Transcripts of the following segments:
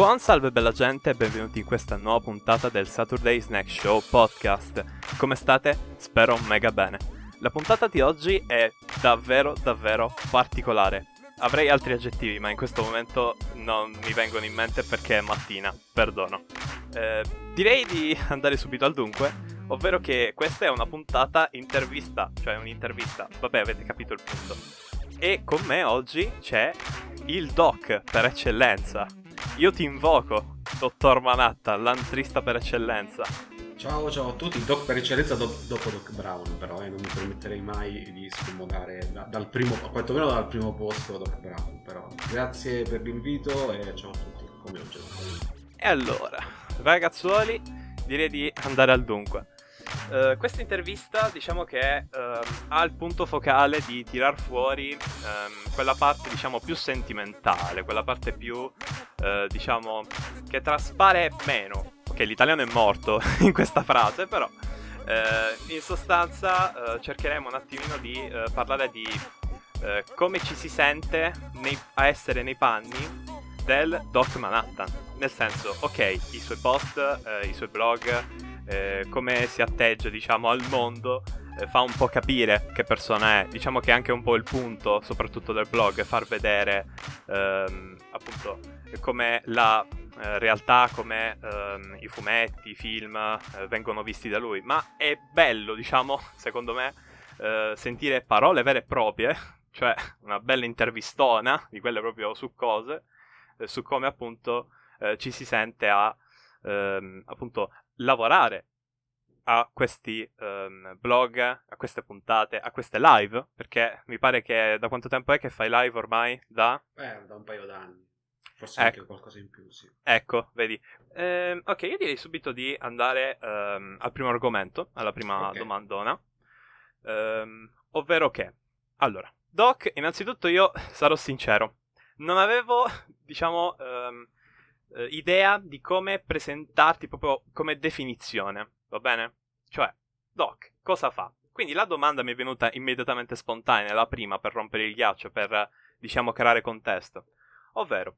Buon salve bella gente e benvenuti in questa nuova puntata del Saturday Snack Show podcast. Come state? Spero mega bene. La puntata di oggi è davvero davvero particolare. Avrei altri aggettivi, ma in questo momento non mi vengono in mente perché è mattina, perdono. Eh, direi di andare subito al dunque, ovvero che questa è una puntata intervista, cioè un'intervista. Vabbè, avete capito il punto. E con me oggi c'è il doc per eccellenza. Io ti invoco, dottor Manatta, l'antrista per eccellenza. Ciao, ciao a tutti, Doc per eccellenza do- dopo Doc Brown, però eh, non mi permetterei mai di scomodare da- dal primo, quantomeno dal primo posto Doc Brown, però grazie per l'invito e ciao a tutti, come detto. E allora, ragazzuoli, direi di andare al dunque. Uh, questa intervista diciamo che uh, ha il punto focale di tirar fuori um, quella parte diciamo più sentimentale, quella parte più uh, diciamo che traspare meno. Ok, l'italiano è morto in questa frase, però in sostanza cercheremo un attimino di parlare di come ci si sente nei, a essere nei panni del Doc Manhattan. Nel senso, ok, i suoi post, i suoi blog eh, come si atteggia, diciamo, al mondo, eh, fa un po' capire che persona è. Diciamo che è anche un po' il punto, soprattutto del blog, far vedere ehm, appunto come la eh, realtà, come ehm, i fumetti, i film eh, vengono visti da lui. Ma è bello, diciamo, secondo me, eh, sentire parole vere e proprie, cioè una bella intervistona di quelle proprio su cose, su come appunto ci si sente a ehm, appunto lavorare a questi um, blog, a queste puntate, a queste live, perché mi pare che da quanto tempo è che fai live ormai? Da? Eh, da un paio d'anni. Forse ecco. anche qualcosa in più, sì. Ecco, vedi. Ehm, ok, io direi subito di andare um, al primo argomento, alla prima okay. domandona. Um, ovvero che, allora, Doc, innanzitutto io sarò sincero, non avevo, diciamo, eh, idea di come presentarti proprio come definizione, va bene? Cioè, Doc, cosa fa? Quindi la domanda mi è venuta immediatamente spontanea, la prima per rompere il ghiaccio, per, diciamo, creare contesto. Ovvero,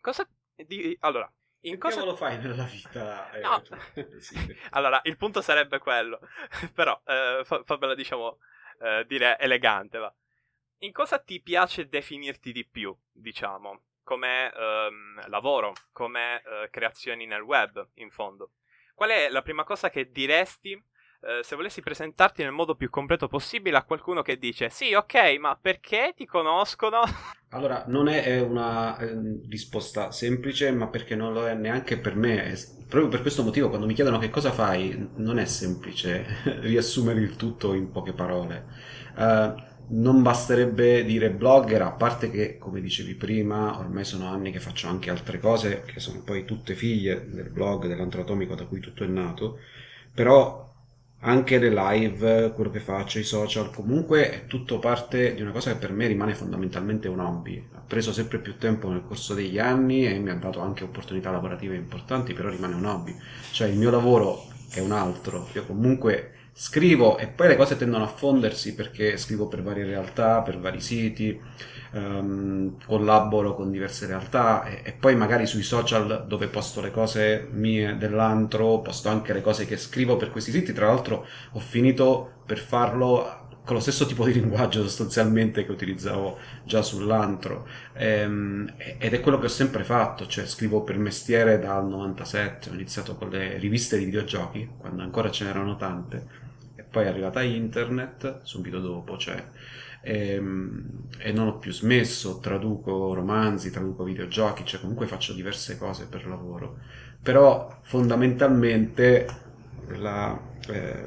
cosa... Di... Allora, in cosa lo fai nella vita? Eh, no. allora, il punto sarebbe quello, però eh, fa, fammela, diciamo, eh, dire elegante, va. In cosa ti piace definirti di più, diciamo? Come ehm, lavoro, come eh, creazioni nel web, in fondo. Qual è la prima cosa che diresti eh, se volessi presentarti nel modo più completo possibile a qualcuno che dice sì, ok, ma perché ti conoscono? Allora, non è una eh, risposta semplice, ma perché non lo è neanche per me. Proprio per questo motivo, quando mi chiedono che cosa fai, non è semplice riassumere il tutto in poche parole. Uh, non basterebbe dire blogger, a parte che, come dicevi prima, ormai sono anni che faccio anche altre cose, che sono poi tutte figlie del blog, dell'antroatomico da cui tutto è nato, però anche le live, quello che faccio, i social, comunque è tutto parte di una cosa che per me rimane fondamentalmente un hobby. Ha preso sempre più tempo nel corso degli anni e mi ha dato anche opportunità lavorative importanti, però rimane un hobby. Cioè il mio lavoro è un altro, io comunque scrivo e poi le cose tendono a fondersi perché scrivo per varie realtà, per vari siti, um, collaboro con diverse realtà e, e, poi magari sui social dove posto le cose mie dell'antro, posto anche le cose che scrivo per questi siti, tra l'altro ho finito per farlo con lo stesso tipo di linguaggio sostanzialmente che utilizzavo già sull'antro ehm, ed è quello che ho sempre fatto, cioè scrivo per mestiere dal 97, ho iniziato con le riviste di videogiochi quando ancora ce n'erano tante poi è arrivata internet subito dopo, cioè e, ehm, e, non ho più smesso, traduco romanzi, traduco videogiochi, cioè comunque faccio diverse cose per lavoro, però fondamentalmente la, eh,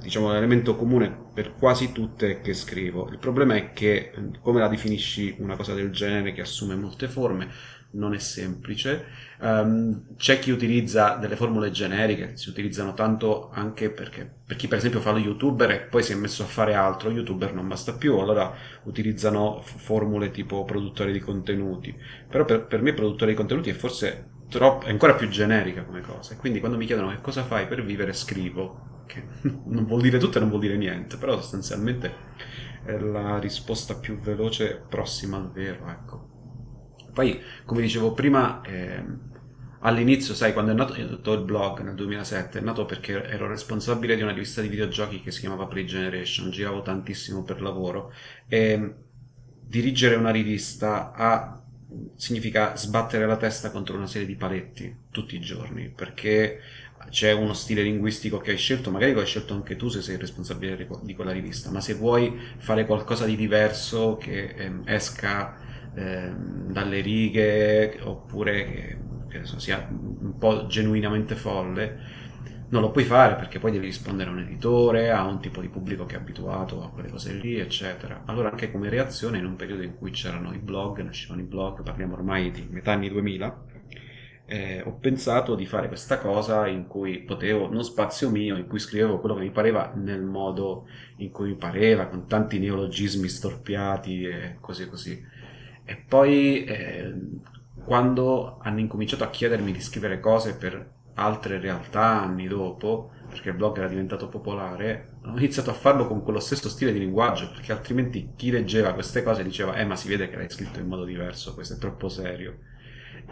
diciamo, l'elemento comune per quasi tutte che scrivo. Il problema è che come la definisci una cosa del genere che assume molte forme, non è semplice. Um, c'è chi utilizza delle formule generiche, si utilizzano tanto anche perché per chi per esempio fa lo youtuber e poi si è messo a fare altro, youtuber non basta più, allora utilizzano formule tipo produttore di contenuti. Però per, per me produttore di contenuti è forse troppo, è ancora più generica come cosa. Quindi quando mi chiedono che cosa fai per vivere, scrivo, che non vuol dire tutto e non vuol dire niente, però sostanzialmente è la risposta più veloce prossima al vero, ecco. Poi, come dicevo prima, eh, all'inizio, sai, quando è nato il blog nel 2007, è nato perché ero responsabile di una rivista di videogiochi che si chiamava Play Generation, giravo tantissimo per lavoro e dirigere una rivista ha, significa sbattere la testa contro una serie di paletti tutti i giorni, perché c'è uno stile linguistico che hai scelto, magari lo hai scelto anche tu se sei responsabile di quella rivista, ma se vuoi fare qualcosa di diverso che ehm, esca ehm, dalle righe oppure che, che so, sia un po' genuinamente folle, non lo puoi fare perché poi devi rispondere a un editore, a un tipo di pubblico che è abituato a quelle cose lì, eccetera. Allora anche come reazione in un periodo in cui c'erano i blog, nascevano i blog, parliamo ormai di metà anni 2000, eh, ho pensato di fare questa cosa in cui potevo, uno spazio mio, in cui scrivevo quello che mi pareva nel modo in cui mi pareva, con tanti neologismi storpiati e così così. E poi eh, quando hanno incominciato a chiedermi di scrivere cose per altre realtà anni dopo, perché il blog era diventato popolare, ho iniziato a farlo con quello stesso stile di linguaggio, perché altrimenti chi leggeva queste cose diceva, eh ma si vede che l'hai scritto in modo diverso, questo è troppo serio.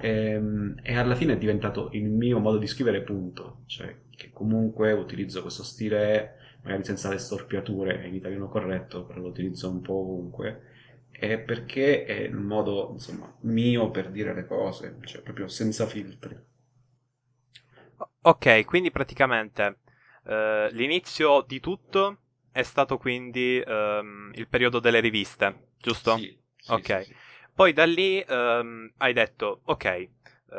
E, ehm, e, alla fine è diventato il mio modo di scrivere punto, cioè che comunque utilizzo questo stile magari senza le storpiature in italiano corretto, però lo utilizzo un po' ovunque, è perché è il modo insomma, mio per dire le cose, cioè proprio senza filtri. Ok, quindi praticamente eh, l'inizio di tutto è stato quindi ehm, il periodo delle riviste, giusto? Sì. sì ok. Sì, sì. Poi da lì ehm, hai detto, ok, eh,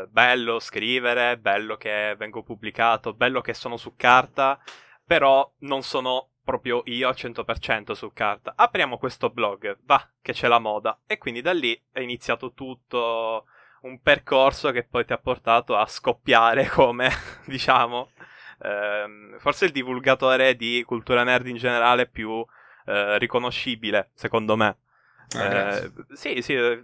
bello scrivere, bello che vengo pubblicato, bello che sono su carta, però non sono proprio io al 100% su carta. Apriamo questo blog, va, che c'è la moda. E quindi da lì è iniziato tutto un percorso che poi ti ha portato a scoppiare come, diciamo, ehm, forse il divulgatore di cultura nerd in generale più eh, riconoscibile, secondo me. Ah, eh, sì, sì, eh,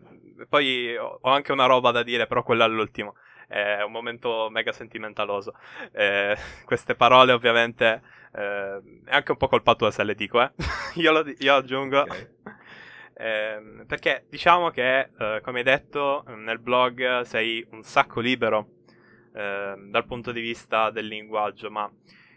poi ho anche una roba da dire, però quella all'ultimo. È un momento mega sentimentaloso. Eh, queste parole, ovviamente, eh, è anche un po' colpa tua se le dico, eh. io, lo, io aggiungo. Okay. Eh, perché diciamo che, eh, come hai detto nel blog, sei un sacco libero eh, dal punto di vista del linguaggio, ma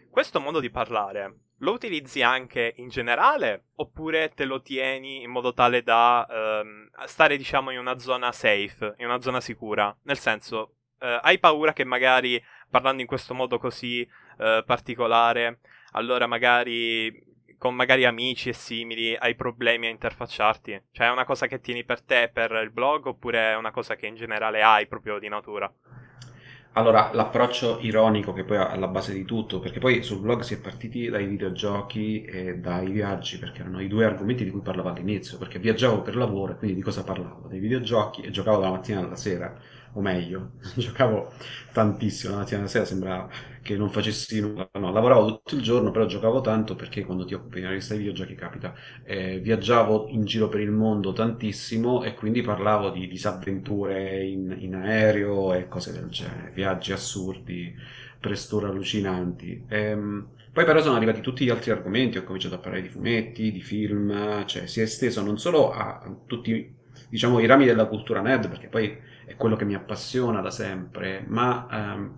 questo modo di parlare lo utilizzi anche in generale oppure te lo tieni in modo tale da ehm, stare diciamo in una zona safe, in una zona sicura? Nel senso, eh, hai paura che magari parlando in questo modo così eh, particolare, allora magari con magari amici e simili hai problemi a interfacciarti? Cioè è una cosa che tieni per te, per il blog, oppure è una cosa che in generale hai proprio di natura? Allora, l'approccio ironico che poi è alla base di tutto, perché poi sul blog si è partiti dai videogiochi e dai viaggi, perché erano i due argomenti di cui parlavo all'inizio, perché viaggiavo per lavoro e quindi di cosa parlavo? Dei videogiochi e giocavo dalla mattina alla sera, o meglio, giocavo tantissimo, la mattina alla sera sembrava che non facessi nulla, no, lavoravo tutto il giorno, però giocavo tanto perché quando ti occupi di una rivista di videogiochi capita, eh, viaggiavo in giro per il mondo tantissimo e quindi parlavo di disavventure in, in aereo e cose del genere, viaggi assurdi, presture allucinanti. Ehm, poi però sono arrivati tutti gli altri argomenti, ho cominciato a parlare di fumetti, di film, cioè si è esteso non solo a tutti diciamo i rami della cultura nerd, perché poi è quello che mi appassiona da sempre, ma ehm,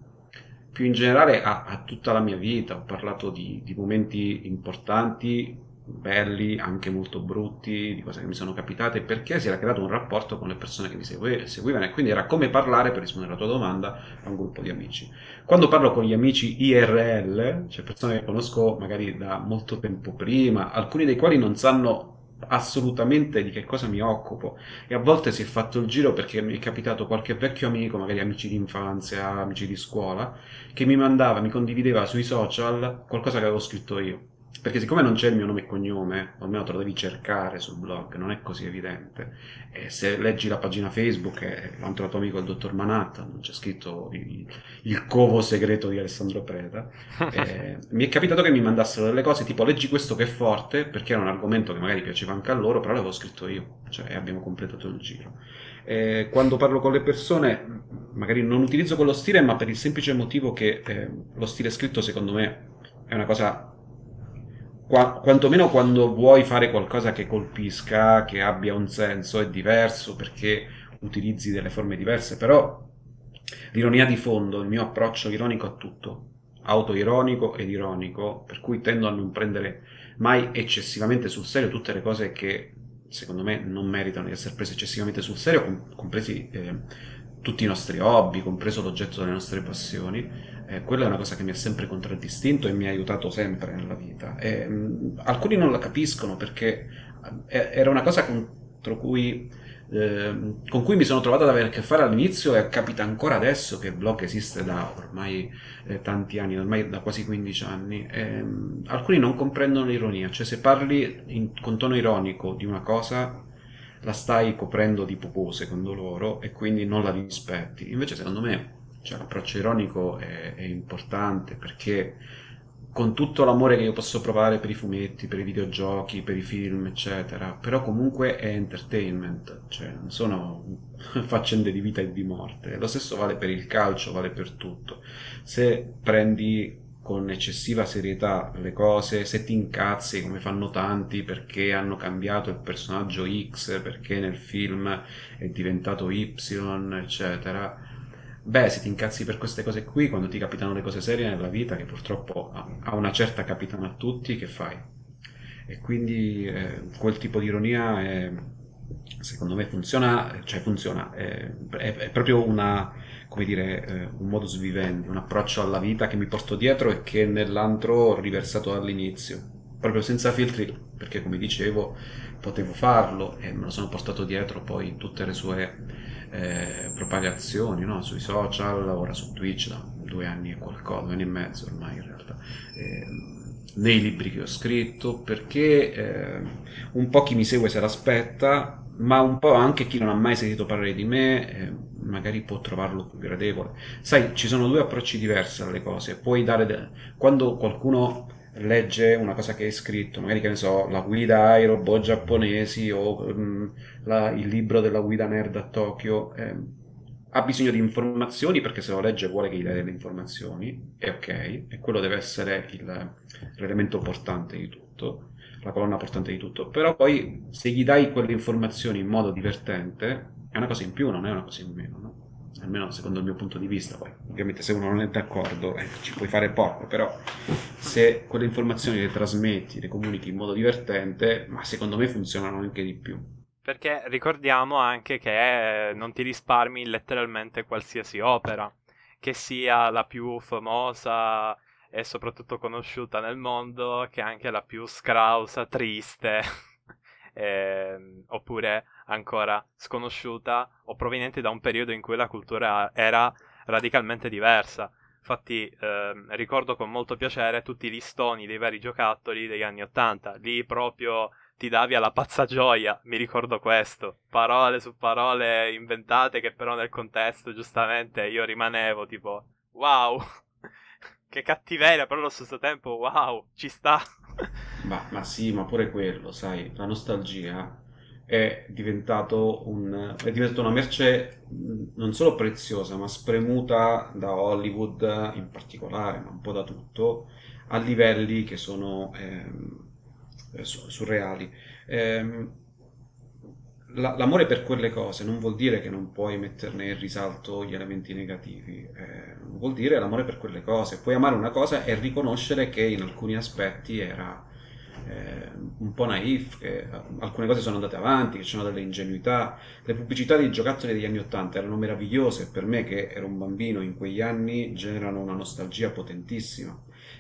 più in generale a, a, tutta la mia vita. Ho parlato di, di, momenti importanti, belli, anche molto brutti, di cose che mi sono capitate, perché si era creato un rapporto con le persone che mi segui- seguivano e quindi era come parlare, per rispondere alla tua domanda, a un gruppo di amici. Quando parlo con gli amici IRL, cioè persone che conosco magari da molto tempo prima, alcuni dei quali non sanno assolutamente di che cosa mi occupo e a volte si è fatto il giro perché mi è capitato qualche vecchio amico, magari amici di infanzia, amici di scuola, che mi mandava, mi condivideva sui social qualcosa che avevo scritto io. Perché siccome non c'è il mio nome e cognome, o almeno te lo devi cercare sul blog, non è così evidente. E se leggi la pagina Facebook, è altro tuo amico il dottor Manhattan, non c'è scritto il, il, covo segreto di Alessandro Preda. E, mi è capitato che mi mandassero delle cose tipo leggi questo che è forte, perché era un argomento che magari piaceva anche a loro, però l'avevo scritto io, cioè abbiamo completato il giro. E quando parlo con le persone, magari non utilizzo quello stile, ma per il semplice motivo che eh, lo stile scritto secondo me è una cosa Qua, quantomeno quando vuoi fare qualcosa che colpisca, che abbia un senso, è diverso perché utilizzi delle forme diverse, però l'ironia di fondo, il mio approccio ironico a tutto, autoironico ed ironico, per cui tendo a non prendere mai eccessivamente sul serio tutte le cose che secondo me non meritano di essere prese eccessivamente sul serio, compresi eh, tutti i nostri hobby, compreso l'oggetto delle nostre passioni. Eh, quella è una cosa che mi ha sempre contraddistinto e mi ha aiutato sempre nella vita. E, mh, alcuni non la capiscono perché eh, era una cosa cui eh, con cui mi sono trovato ad avere a che fare all'inizio e capita ancora adesso che il blog esiste da ormai eh, tanti anni, ormai da quasi 15 anni. Eh, alcuni non comprendono l'ironia, cioè se parli in, con tono ironico di una cosa la stai coprendo di popò secondo loro e quindi non la rispetti. Invece secondo me cioè, l'approccio ironico è, è importante perché con tutto l'amore che io posso provare per i fumetti, per i videogiochi, per i film, eccetera, però comunque è entertainment, cioè non sono faccende di vita e di morte. Lo stesso vale per il calcio, vale per tutto. Se prendi con eccessiva serietà le cose, se ti incazzi come fanno tanti perché hanno cambiato il personaggio X, perché nel film è diventato Y, eccetera, Beh, se ti incazzi per queste cose qui, quando ti capitano le cose serie nella vita, che purtroppo a una certa capitano a tutti, che fai? E quindi eh, quel tipo di ironia è, secondo me funziona, cioè funziona, è, è, è proprio una, come dire, eh, un modus vivendi, un approccio alla vita che mi porto dietro e che nell'antro ho riversato all'inizio, proprio senza filtri, perché come dicevo potevo farlo e me lo sono portato dietro poi in tutte le sue eh, propagazioni no? sui social, ora su Twitch da due anni e qualcosa, due anni e mezzo ormai in realtà, eh, nei libri che ho scritto, perché eh, un po' chi mi segue se l'aspetta, ma un po' anche chi non ha mai sentito parlare di me eh, magari può trovarlo più gradevole. Sai, ci sono due approcci diversi alle cose, puoi dare... De... quando qualcuno legge una cosa che hai scritto, magari che ne so, la guida ai robot giapponesi o um, la, il libro della guida nerd a Tokyo, eh, ha bisogno di informazioni perché se lo legge vuole che gli dai delle informazioni, è ok, e quello deve essere il, l'elemento portante di tutto, la colonna portante di tutto, però poi se gli dai quelle informazioni in modo divertente, è una cosa in più, non è una cosa in meno, no? Almeno secondo il mio punto di vista, poi ovviamente se uno non è d'accordo eh, ci puoi fare poco, però se quelle informazioni le trasmetti, le comunichi in modo divertente, ma secondo me funzionano anche di più. Perché ricordiamo anche che non ti risparmi letteralmente qualsiasi opera, che sia la più famosa e soprattutto conosciuta nel mondo, che anche la più scrausa, triste, eh, oppure ancora sconosciuta o proveniente da un periodo in cui la cultura era radicalmente diversa. Infatti eh, ricordo con molto piacere tutti i listoni dei vari giocattoli degli anni Ottanta, lì proprio ti davi alla pazza gioia, mi ricordo questo, parole su parole inventate che però nel contesto giustamente io rimanevo tipo wow, che cattiveria, però allo stesso tempo wow, ci sta. ma, ma sì, ma pure quello, sai, la nostalgia è diventato un, è diventato una merce non solo preziosa, ma spremuta da Hollywood in particolare, ma un po' da tutto, a livelli che sono eh, surreali. Eh, l'amore per quelle cose non vuol dire che non puoi metterne in risalto gli elementi negativi, eh, vuol dire l'amore per quelle cose. Puoi amare una cosa e riconoscere che in alcuni aspetti era eh, un po' naif, che alcune cose sono andate avanti, che c'erano delle ingenuità. Le pubblicità dei giocattoli degli anni Ottanta erano meravigliose per me che ero un bambino in quegli anni generano una nostalgia potentissima.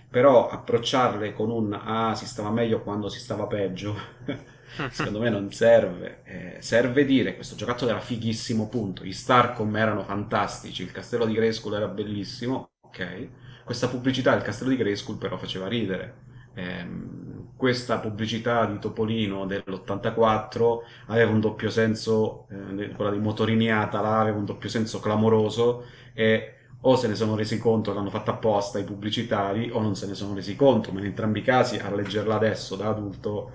Però approcciarle con un ah si stava meglio quando si stava peggio, secondo me non serve. Eh, serve dire questo giocattolo era fighissimo, punto. Gli Starcom erano fantastici, il castello di Grayskull era bellissimo, ok. Questa pubblicità del castello di Grayskull però faceva ridere. Eh, questa pubblicità di Topolino dell'84 aveva un doppio senso, eh, quella di Motorini Atala aveva un doppio senso clamoroso e o se ne sono resi conto l'hanno fatta apposta i pubblicitari o non se ne sono resi conto, ma in entrambi i casi a leggerla adesso da adulto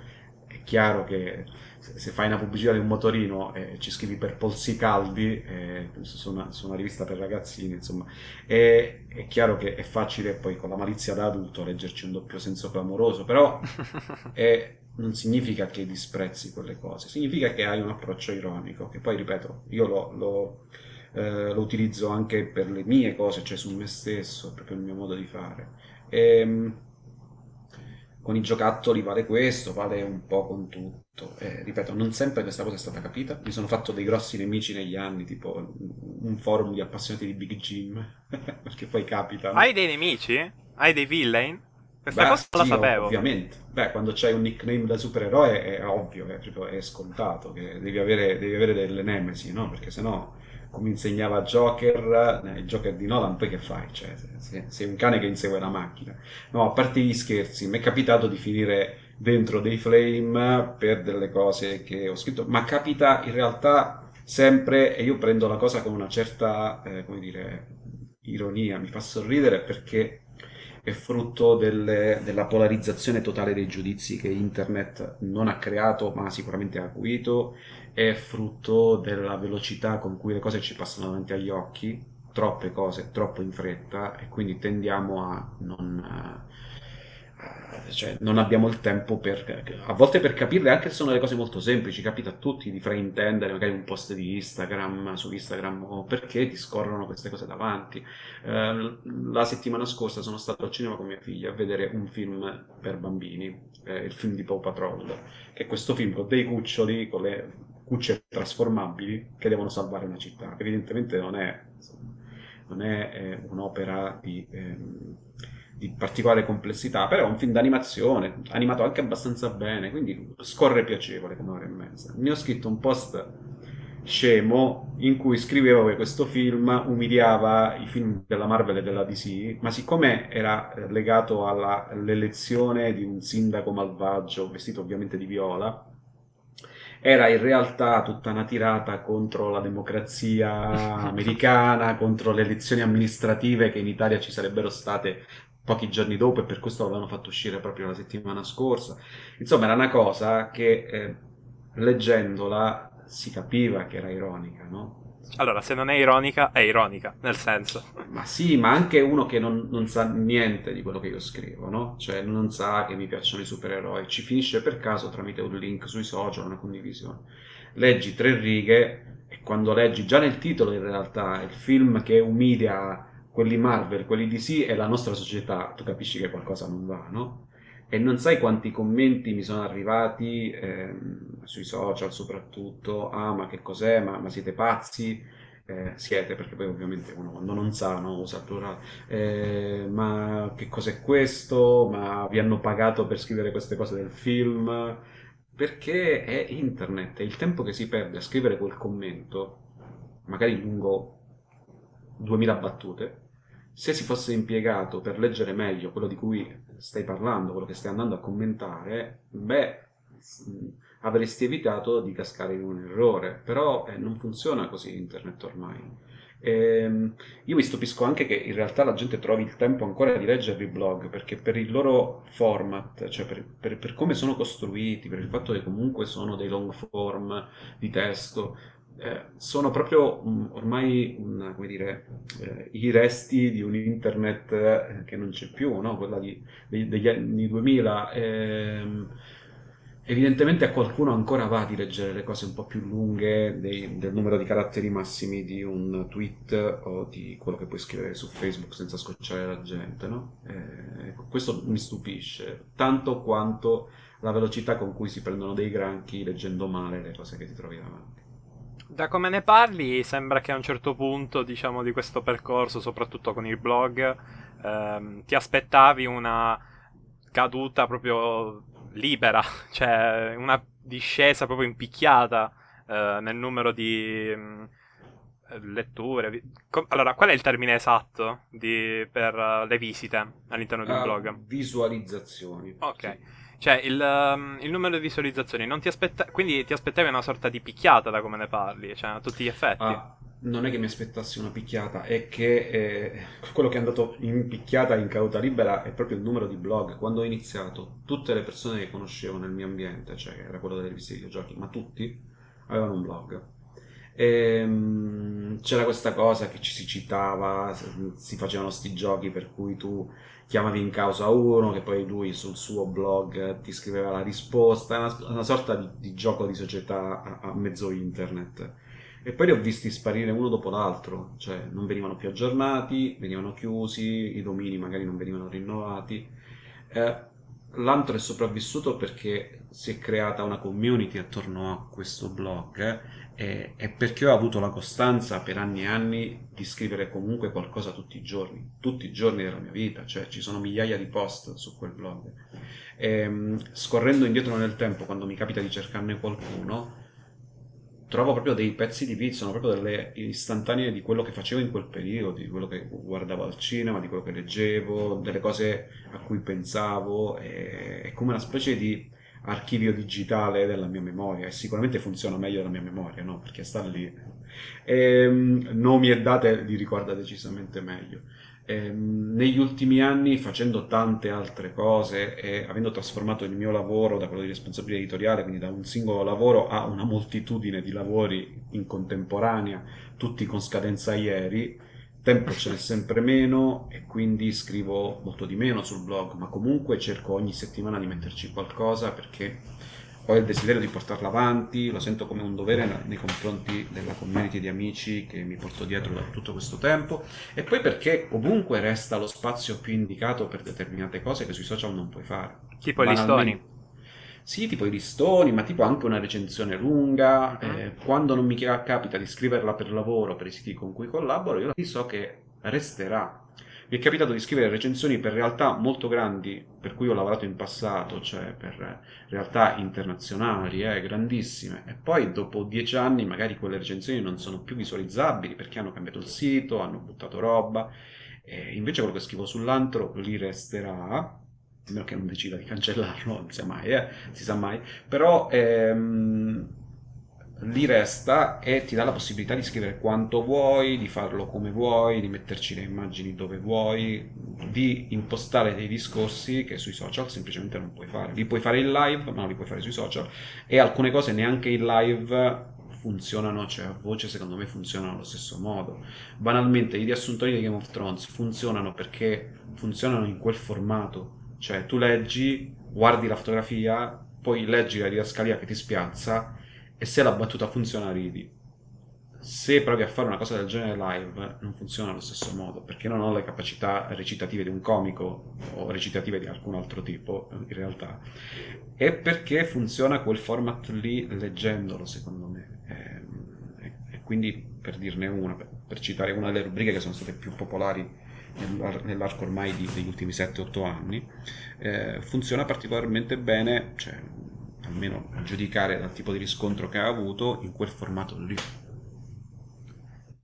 è chiaro che se fai una pubblicità di un motorino e ci scrivi per polsi caldi, eh, su, una, su, una, rivista per ragazzini, insomma, è, è, chiaro che è facile poi con la malizia da adulto leggerci un doppio senso clamoroso, però è, non significa che disprezzi quelle cose, significa che hai un approccio ironico, che poi, ripeto, io lo, lo eh, lo utilizzo anche per le mie cose, cioè su me stesso, è proprio il mio modo di fare. E, ehm, con i giocattoli vale questo, vale un po' con tutto. Eh, ripeto, non sempre questa cosa è stata capita. Mi sono fatto dei grossi nemici negli anni, tipo un forum di appassionati di Big Jim, perché poi capita. Hai dei nemici? Hai dei villain? Questa Beh, cosa non sì, la sapevo. Ovviamente. Beh, quando c'hai un nickname da supereroe è ovvio, è, proprio, è scontato che devi avere, devi avere delle nemesi, no? Perché sennò come insegnava Joker, eh, il Joker di Nolan, poi che fai? Cioè, sei, sei un cane che insegue la macchina. No, a parte gli scherzi, mi è capitato di finire dentro dei flame per delle cose che ho scritto, ma capita in realtà sempre, e io prendo la cosa con una certa, eh, come dire, ironia, mi fa sorridere perché è frutto delle, della polarizzazione totale dei giudizi che internet non ha creato, ma sicuramente ha acuito, è frutto della velocità con cui le cose ci passano davanti agli occhi, troppe cose, troppo in fretta, e quindi tendiamo a non cioè, non abbiamo il tempo per a volte per capirle anche se sono delle cose molto semplici capita a tutti di fraintendere magari un post di Instagram su Instagram o perché ti scorrono queste cose davanti. Eh, la settimana scorsa sono stato al cinema con mia figlia a vedere un film per bambini eh, il film di Paw Patrol che è questo film con dei cuccioli con le cucce trasformabili che devono salvare una città. Evidentemente non è, non è eh, un'opera di ehm, di particolare complessità, però è un film d'animazione, animato anche abbastanza bene, quindi scorre piacevole come ora e mezza. Ne ho scritto un post scemo in cui scrivevo che questo film umiliava i film della Marvel e della DC, ma siccome era legato alla, all'elezione di un sindaco malvagio, vestito ovviamente di viola, era in realtà tutta una tirata contro la democrazia americana, contro le elezioni amministrative che in Italia ci sarebbero state pochi giorni dopo e per questo l'avevano fatto uscire proprio la settimana scorsa. Insomma, era una cosa che eh, leggendola si capiva che era ironica, no? Allora, se non è ironica, è ironica, nel senso. Ma sì, ma anche uno che non, non, sa niente di quello che io scrivo, no? Cioè, non sa che mi piacciono i supereroi, ci finisce per caso tramite un link sui social, una condivisione. Leggi tre righe e quando leggi già nel titolo, in realtà, il film che umilia quelli Marvel, quelli DC e la nostra società, tu capisci che qualcosa non va, no? E non sai quanti commenti mi sono arrivati ehm, sui social soprattutto, ah ma che cos'è, ma, ma siete pazzi? Eh, siete, perché poi ovviamente uno quando non sa no, usa il plurale, eh, ma che cos'è questo? Ma vi hanno pagato per scrivere queste cose del film? Perché è internet, è il tempo che si perde a scrivere quel commento, magari lungo 2000 battute, se si fosse impiegato per leggere meglio quello di cui stai parlando, quello che stai andando a commentare, beh, avresti evitato di cascare in un errore. Però eh, non funziona così internet ormai. E, ehm, io mi stupisco anche che in realtà la gente trovi il tempo ancora di leggere i blog, perché per il loro format, cioè per, per, per come sono costruiti, per il fatto che comunque sono dei long form di testo, eh, sono proprio um, ormai un, dire, eh, i resti di un internet eh, che non c'è più, no? quella di, degli, degli anni 2000. Ehm, evidentemente a qualcuno ancora va di leggere le cose un po' più lunghe dei, del numero di caratteri massimi di un tweet o di quello che puoi scrivere su Facebook senza scocciare la gente. No? Eh, questo mi stupisce, tanto quanto la velocità con cui si prendono dei granchi leggendo male le cose che ti trovi davanti. Da come ne parli, sembra che a un certo punto, diciamo, di questo percorso, soprattutto con il blog, ehm, ti aspettavi una caduta proprio libera, cioè una discesa proprio impicchiata eh, nel numero di mh, mm, letture. allora, qual è il termine esatto di, per uh, le visite all'interno di un uh, blog? Visualizzazioni. Ok. Sì. Cioè, il, um, il, numero di visualizzazioni, ti aspetta- quindi ti aspettavi una sorta di picchiata da come ne parli, cioè a tutti gli effetti. Ah, non è che mi aspettassi una picchiata, è che eh, quello che è andato in picchiata in cauta libera è proprio il numero di blog. Quando ho iniziato, tutte le persone che conoscevo nel mio ambiente, cioè era quello delle riviste videogiochi, ma tutti avevano un blog. E, ehm, c'era questa cosa che ci si citava, si facevano sti giochi per cui tu chiamavi in causa uno, che poi lui sul suo blog ti scriveva la risposta, una, una sorta di, di, gioco di società a, a, mezzo internet. e poi li ho visti sparire uno dopo l'altro, cioè non venivano più aggiornati, venivano chiusi, i domini magari non venivano rinnovati. Eh, l'antro è sopravvissuto perché si è creata una community attorno a questo blog e perché ho avuto la costanza per anni e anni di scrivere comunque qualcosa tutti i giorni, tutti i giorni della mia vita, cioè ci sono migliaia di post su quel blog. E, ehm, scorrendo indietro nel tempo, quando mi capita di cercarne qualcuno, trovo proprio dei pezzi di video, sono proprio delle istantanee di quello che facevo in quel periodo, di quello che guardavo al cinema, di quello che leggevo, delle cose a cui pensavo, è, è come una specie di archivio digitale della mia memoria e sicuramente funziona meglio della mia memoria, no? Perché sta lì. E, ehm, nomi e date li ricorda decisamente meglio. Eh, negli ultimi anni, facendo tante altre cose e avendo trasformato il mio lavoro da quello di responsabile editoriale, quindi da un singolo lavoro a una moltitudine di lavori in contemporanea, tutti con scadenza ieri, tempo ce n'è sempre meno e quindi scrivo molto di meno sul blog, ma comunque cerco ogni settimana di metterci qualcosa perché ho il desiderio di portarla avanti, lo sento come un dovere nei confronti della community di amici che mi porto dietro da tutto questo tempo e poi perché ovunque resta lo spazio più indicato per determinate cose che sui social non puoi fare. Tipo i listoni. Sì, tipo i listoni, ma tipo anche una recensione lunga. Uh-huh. Eh, quando non mi capita di scriverla per lavoro, per i siti con cui collaboro, io so che resterà mi è capitato di scrivere recensioni per realtà molto grandi per cui ho lavorato in passato, cioè per realtà internazionali, eh, grandissime, e poi dopo dieci anni magari quelle recensioni non sono più visualizzabili perché hanno cambiato il sito, hanno buttato roba, e invece quello che scrivo sull'antro lì resterà, a meno che non decida di cancellarlo, non si sa mai, eh, si sa mai, però... Ehm, lì resta e ti dà la possibilità di scrivere quanto vuoi, di farlo come vuoi, di metterci le immagini dove vuoi, di impostare dei discorsi che sui social semplicemente non puoi fare. Li puoi fare in live, ma non li puoi fare sui social e alcune cose neanche in live funzionano, cioè a voce secondo me funzionano allo stesso modo. Banalmente i riassuntori di Game of Thrones funzionano perché funzionano in quel formato, cioè tu leggi, guardi la fotografia, poi leggi la didascalia che ti spiazza e se la battuta funziona ridi. Se provi a fare una cosa del genere live non funziona allo stesso modo perché non ho le capacità recitative di un comico o recitative di alcun altro tipo in realtà e perché funziona quel format lì leggendolo secondo me e, e quindi per dirne una per citare una delle rubriche che sono state più popolari nell'arco ormai di, degli ultimi 7-8 anni eh, funziona particolarmente bene cioè, almeno a giudicare dal tipo di riscontro che ha avuto in quel formato lì.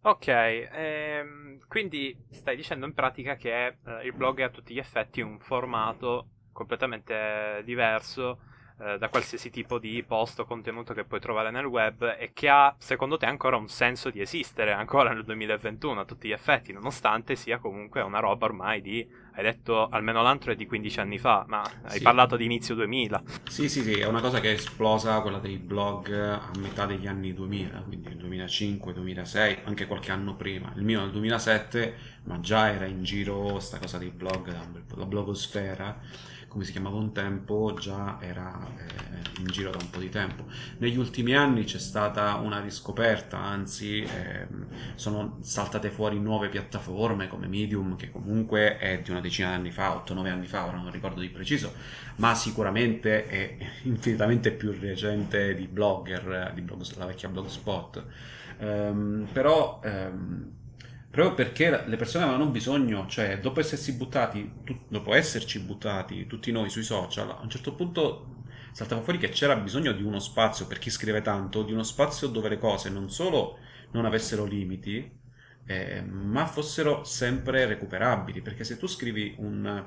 Ok, ehm, quindi stai dicendo in pratica che eh, il blog è a tutti gli effetti un formato completamente diverso eh, da qualsiasi tipo di post o contenuto che puoi trovare nel web e che ha, secondo te, ancora un senso di esistere ancora nel 2021 a tutti gli effetti, nonostante sia comunque una roba ormai di, hai detto almeno l'altro è di 15 anni fa, ma hai sì. parlato di inizio 2000. Sì, sì, sì, è una cosa che è esplosa, quella dei blog a metà degli anni 2000, quindi 2005, 2006, anche qualche anno prima. Il mio nel 2007, ma già era in giro sta cosa dei blog, la blogosfera come si chiamava un tempo, già era eh, in giro da un po' di tempo. Negli ultimi anni c'è stata una riscoperta, anzi eh, sono saltate fuori nuove piattaforme come Medium, che comunque è di una decina di anni fa, 8-9 anni fa, ora non ricordo di preciso, ma sicuramente è infinitamente più recente di Blogger, di blog, la vecchia Blogspot. Um, però... Um, proprio perché le persone avevano bisogno, cioè dopo essersi buttati, tu, dopo esserci buttati tutti noi sui social, a un certo punto saltava fuori che c'era bisogno di uno spazio per chi scrive tanto, di uno spazio dove le cose non solo non avessero limiti, eh, ma fossero sempre recuperabili, perché se tu scrivi un,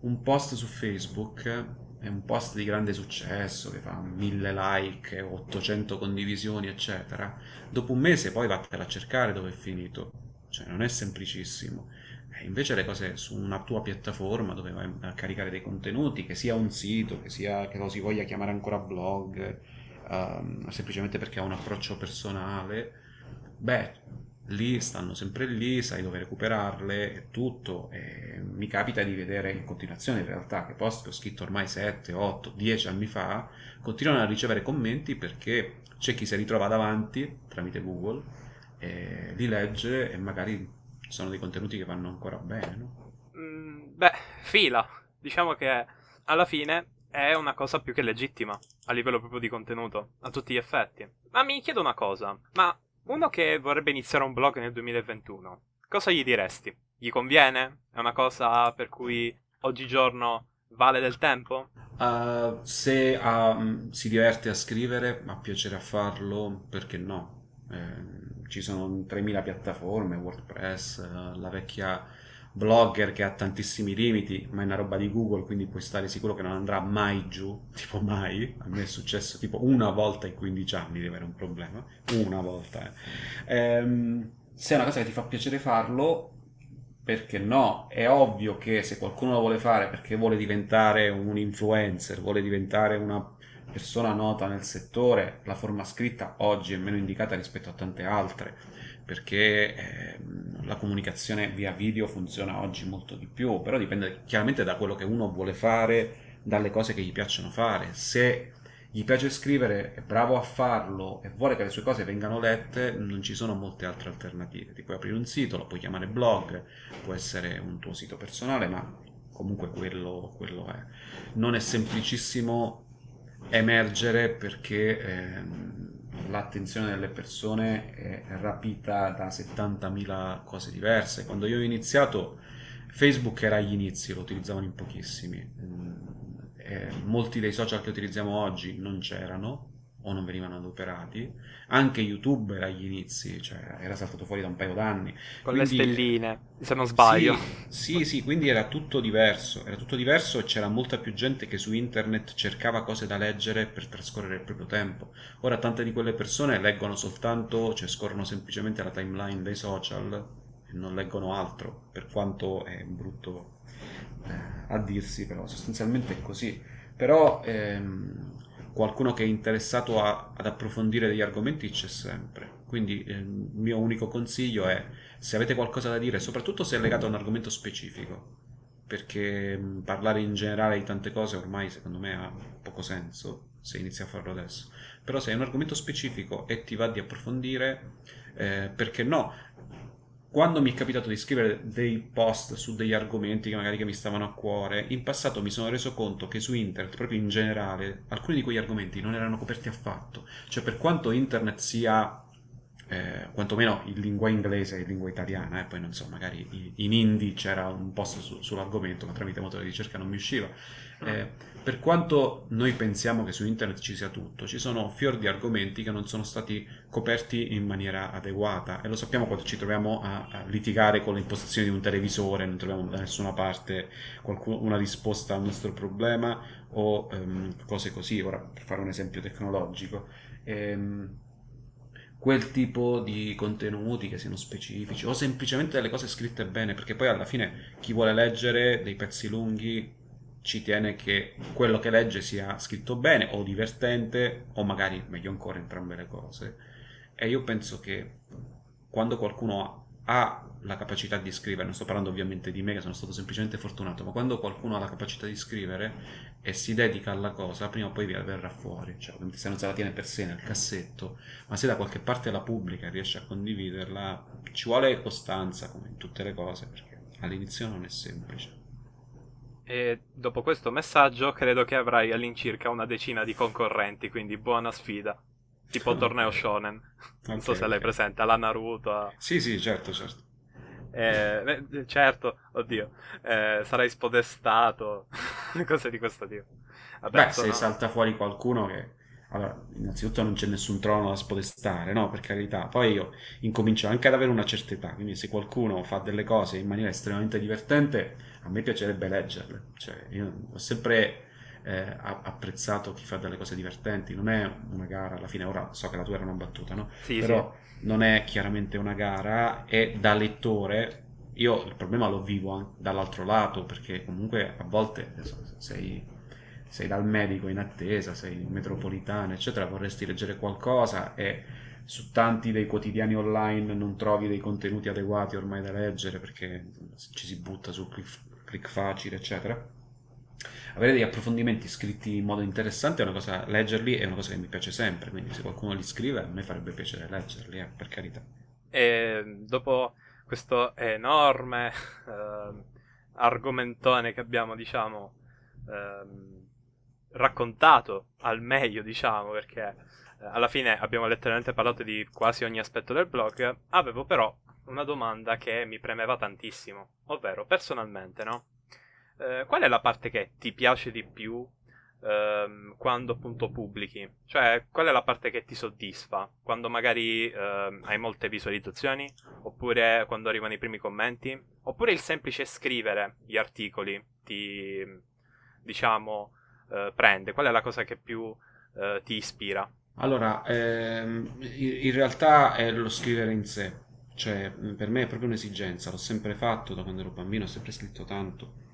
un post su Facebook è un post di grande successo che fa mille like, 800 condivisioni, eccetera. Dopo un mese poi vattene a cercare dove è finito cioè non è semplicissimo. E invece le cose su una tua piattaforma dove vai a caricare dei contenuti, che sia un sito, che, sia, che lo si voglia chiamare ancora blog, um, semplicemente perché ha un approccio personale, beh, lì stanno sempre lì, sai dove recuperarle e tutto. E mi capita di vedere in continuazione in realtà che post che ho scritto ormai 7, 8, 10 anni fa continuano a ricevere commenti perché c'è chi si ritrova davanti tramite Google, e li legge e magari sono dei contenuti che vanno ancora bene. No? Mm, beh, fila. Diciamo che alla fine è una cosa più che legittima a livello proprio di contenuto, a tutti gli effetti. Ma mi chiedo una cosa, ma uno che vorrebbe iniziare un blog nel 2021, cosa gli diresti? Gli conviene? È una cosa per cui oggigiorno vale del tempo? Uh, se uh, si diverte a scrivere, ha piacere a farlo, perché no? Eh, ci sono 3000 piattaforme, WordPress, uh, la vecchia blogger che ha tantissimi limiti, ma è una roba di Google, quindi puoi stare sicuro che non andrà mai giù, tipo mai. A me è successo tipo una volta in 15 anni di avere un problema, una volta. Eh. Ehm, se è una cosa che ti fa piacere farlo, perché no? È ovvio che se qualcuno lo vuole fare perché vuole diventare un influencer, vuole diventare una persona nota nel settore, la forma scritta oggi è meno indicata rispetto a tante altre perché eh, la comunicazione via video funziona oggi molto di più, però dipende chiaramente da quello che uno vuole fare, dalle cose che gli piacciono fare. Se gli piace scrivere, è bravo a farlo e vuole che le sue cose vengano lette, non ci sono molte altre alternative. Ti puoi aprire un sito, lo puoi chiamare blog, può essere un tuo sito personale, ma comunque quello, quello è. Non è semplicissimo emergere perché... Eh, l'attenzione delle persone è rapita da 70.000 cose diverse. Quando io ho iniziato, Facebook era agli inizi, lo utilizzavano in pochissimi. Mm, eh, molti dei social che utilizziamo oggi non c'erano o non venivano adoperati. Anche YouTube era agli inizi, cioè era saltato fuori da un paio d'anni. Con quindi, le stelline, se non sbaglio. Sì, sì, sì, quindi era tutto diverso. Era tutto diverso e c'era molta più gente che su internet cercava cose da leggere per trascorrere il proprio tempo. Ora tante di quelle persone leggono soltanto, cioè scorrono semplicemente la timeline dei social e non leggono altro, per quanto è brutto eh, a dirsi, però sostanzialmente è così. Però ehm, qualcuno che è interessato a, ad approfondire degli argomenti c'è sempre. Quindi eh, il mio unico consiglio è se avete qualcosa da dire, soprattutto se è legato a un argomento specifico, perché mh, parlare in generale di tante cose ormai secondo me ha poco senso se inizi a farlo adesso. Però se è un argomento specifico e ti va di approfondire, eh, perché no? Quando mi è capitato di scrivere dei post su degli argomenti che magari che mi stavano a cuore, in passato mi sono reso conto che su internet, proprio in generale, alcuni di quegli argomenti non erano coperti affatto. Cioè, per quanto internet sia eh, quantomeno in lingua inglese e in lingua italiana, e eh, poi non so, magari in indie c'era un post su, sull'argomento, ma tramite motore di ricerca non mi usciva. Eh, per quanto noi pensiamo che su internet ci sia tutto, ci sono fior di argomenti che non sono stati coperti in maniera adeguata e lo sappiamo quando ci troviamo a, a litigare con le impostazioni di un televisore, non troviamo da nessuna parte qualcuno, una risposta al nostro problema o um, cose così, ora per fare un esempio tecnologico. Ehm, quel tipo di contenuti che siano specifici o semplicemente delle cose scritte bene, perché poi alla fine chi vuole leggere dei pezzi lunghi ci tiene che quello che legge sia scritto bene o divertente o magari meglio ancora entrambe le cose. E io penso che quando qualcuno ha la capacità di scrivere, non sto parlando ovviamente di me che sono stato semplicemente fortunato, ma quando qualcuno ha la capacità di scrivere e si dedica alla cosa, prima o poi verrà fuori, cioè ovviamente se non se la tiene per sé nel cassetto, ma se da qualche parte la pubblica e riesce a condividerla, ci vuole costanza come in tutte le cose, perché all'inizio non è semplice. E dopo questo messaggio credo che avrai all'incirca una decina di concorrenti, quindi buona sfida. Tipo torneo shonen. Non okay, so se okay. l'hai presente, alla Naruto. A... Sì, sì, certo, certo. Eh, certo, oddio, eh, sarai spodestato, cose di questo tipo. Vabbè, Beh, se no. salta fuori qualcuno che... Allora, innanzitutto non c'è nessun trono da spodestare, no? Per carità. Poi io incomincio anche ad avere una certa età, quindi se qualcuno fa delle cose in maniera estremamente divertente, a me piacerebbe leggerle. Cioè, io ho sempre eh, apprezzato chi fa delle cose divertenti. Non è una gara, alla fine ora so che la tua era una battuta, no? Sì, Però sì. non è chiaramente una gara e da lettore io il problema lo vivo anche dall'altro lato perché comunque a volte sei, sei dal medico in attesa, sei in metropolitana, eccetera, vorresti leggere qualcosa e su tanti dei quotidiani online non trovi dei contenuti adeguati ormai da leggere perché ci si butta sul click, click facile, eccetera. Avere degli approfondimenti scritti in modo interessante è una cosa, leggerli è una cosa che mi piace sempre, quindi se qualcuno li scrive a me farebbe piacere leggerli, eh, per carità. E dopo questo enorme eh, argomentone che abbiamo, diciamo, eh, raccontato al meglio, diciamo, perché eh, alla fine abbiamo letteralmente parlato di quasi ogni aspetto del blog, avevo però una domanda che mi premeva tantissimo, ovvero personalmente, no? Eh, qual è la parte che ti piace di più ehm, quando appunto pubblichi? Cioè, qual è la parte che ti soddisfa? Quando magari ehm, hai molte visualizzazioni? Oppure quando arrivano i primi commenti? Oppure il semplice scrivere gli articoli ti, diciamo, eh, prende? Qual è la cosa che più eh, ti ispira? Allora, ehm, in realtà è lo scrivere in sé, cioè per me è proprio un'esigenza, l'ho sempre fatto da quando ero bambino, ho sempre scritto tanto.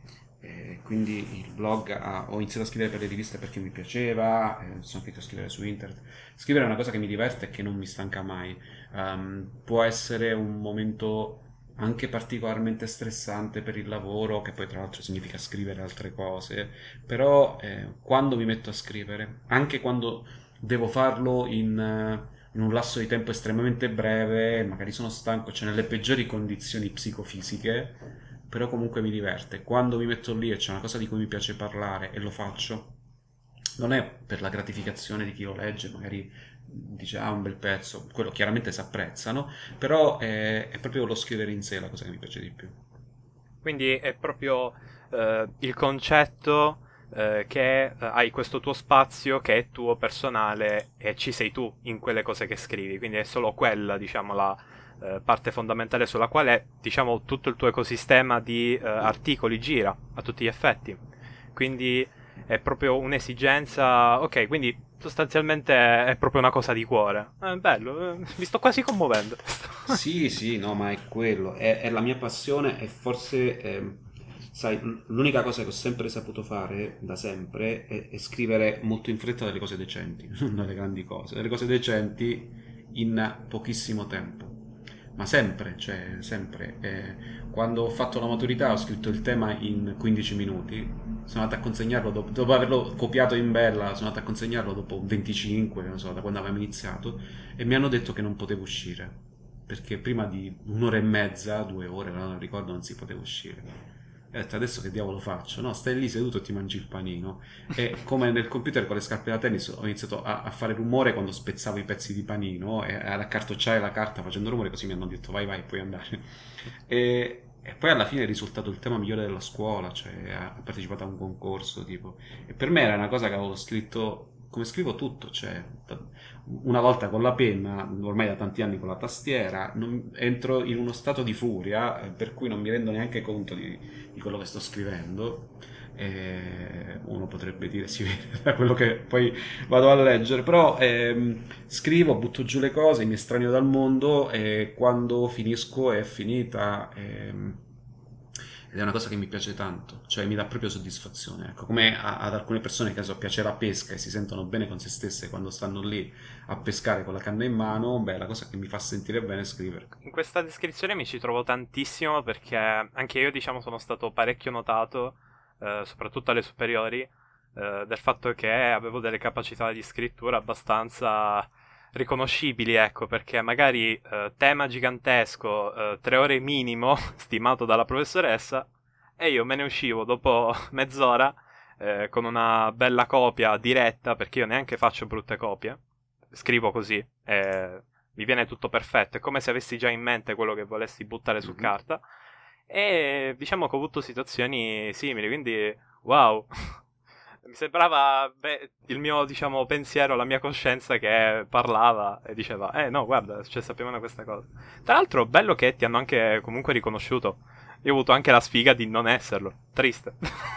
Quindi il blog ha, ho iniziato a scrivere per le riviste perché mi piaceva, eh, sono finito a scrivere su internet. Scrivere è una cosa che mi diverte e che non mi stanca mai. Um, può essere un momento anche particolarmente stressante per il lavoro, che poi tra l'altro significa scrivere altre cose, però eh, quando mi metto a scrivere, anche quando devo farlo in, in, un lasso di tempo estremamente breve, magari sono stanco, cioè nelle peggiori condizioni psicofisiche, però comunque mi diverte. Quando mi metto lì e c'è una cosa di cui mi piace parlare e lo faccio, non è per la gratificazione di chi lo legge, magari dice ah un bel pezzo, quello chiaramente si apprezzano, però è, è, proprio lo scrivere in sé la cosa che mi piace di più. Quindi è proprio eh, il concetto eh, che eh, hai questo tuo spazio che è tuo personale e ci sei tu in quelle cose che scrivi, quindi è solo quella diciamo la eh, parte fondamentale sulla quale diciamo tutto il tuo ecosistema di eh, articoli gira a tutti gli effetti. Quindi è proprio un'esigenza, ok, quindi sostanzialmente è proprio una cosa di cuore. È bello, eh, mi sto quasi commuovendo. sì, sì, no, ma è quello, è, è la mia passione e forse, eh, sai, l'unica cosa che ho sempre saputo fare, da sempre, è, è scrivere molto in fretta delle cose decenti, non delle grandi cose, delle cose decenti in pochissimo tempo ma sempre, cioè sempre. Eh, quando ho fatto la maturità ho scritto il tema in 15 minuti, sono andato a consegnarlo dopo, dopo averlo copiato in bella, sono andato a consegnarlo dopo 25, non so, da quando avevamo iniziato, e mi hanno detto che non potevo uscire, perché prima di un'ora e mezza, due ore, non ricordo, non si poteva uscire e ho detto adesso che diavolo faccio? No, stai lì seduto e ti mangi il panino. E come nel computer con le scarpe da tennis ho iniziato a, a fare rumore quando spezzavo i pezzi di panino e ad accartocciare la carta facendo rumore, così mi hanno detto vai vai puoi andare. E, e poi alla fine è risultato il tema migliore della scuola, cioè ha partecipato a un concorso tipo. E per me era una cosa che avevo scritto come scrivo tutto, cioè una volta con la penna, ormai da tanti anni con la tastiera, non, entro in uno stato di furia eh, per cui non mi rendo neanche conto di, di quello che sto scrivendo. E uno potrebbe dire si vede da quello che poi vado a leggere però ehm, scrivo, butto giù le cose mi estraneo dal mondo e quando finisco è finita ehm, ed è una cosa che mi piace tanto, cioè mi dà proprio soddisfazione. Ecco, come a, ad alcune persone che so, piace la pesca e si sentono bene con se stesse quando stanno lì a pescare con la canna in mano, beh, la cosa che mi fa sentire bene è scrivere. In questa descrizione mi ci trovo tantissimo perché anche io, diciamo, sono stato parecchio notato, eh, soprattutto alle superiori, eh, del fatto che avevo delle capacità di scrittura abbastanza riconoscibili, ecco, perché magari eh, tema gigantesco, eh, tre ore minimo, stimato dalla professoressa, e io me ne uscivo dopo mezz'ora eh, con una bella copia diretta, perché io neanche faccio brutte copie, scrivo così, e mi viene tutto perfetto, è come se avessi già in mente quello che volessi buttare su mm-hmm. carta, e diciamo che ho avuto situazioni simili, quindi wow, mi sembrava beh, il mio, diciamo, pensiero, la mia coscienza che parlava e diceva, eh no, guarda, cioè, sapevano questa cosa. Tra l'altro, bello che ti hanno anche comunque riconosciuto. Io ho avuto anche la sfiga di non esserlo. Triste.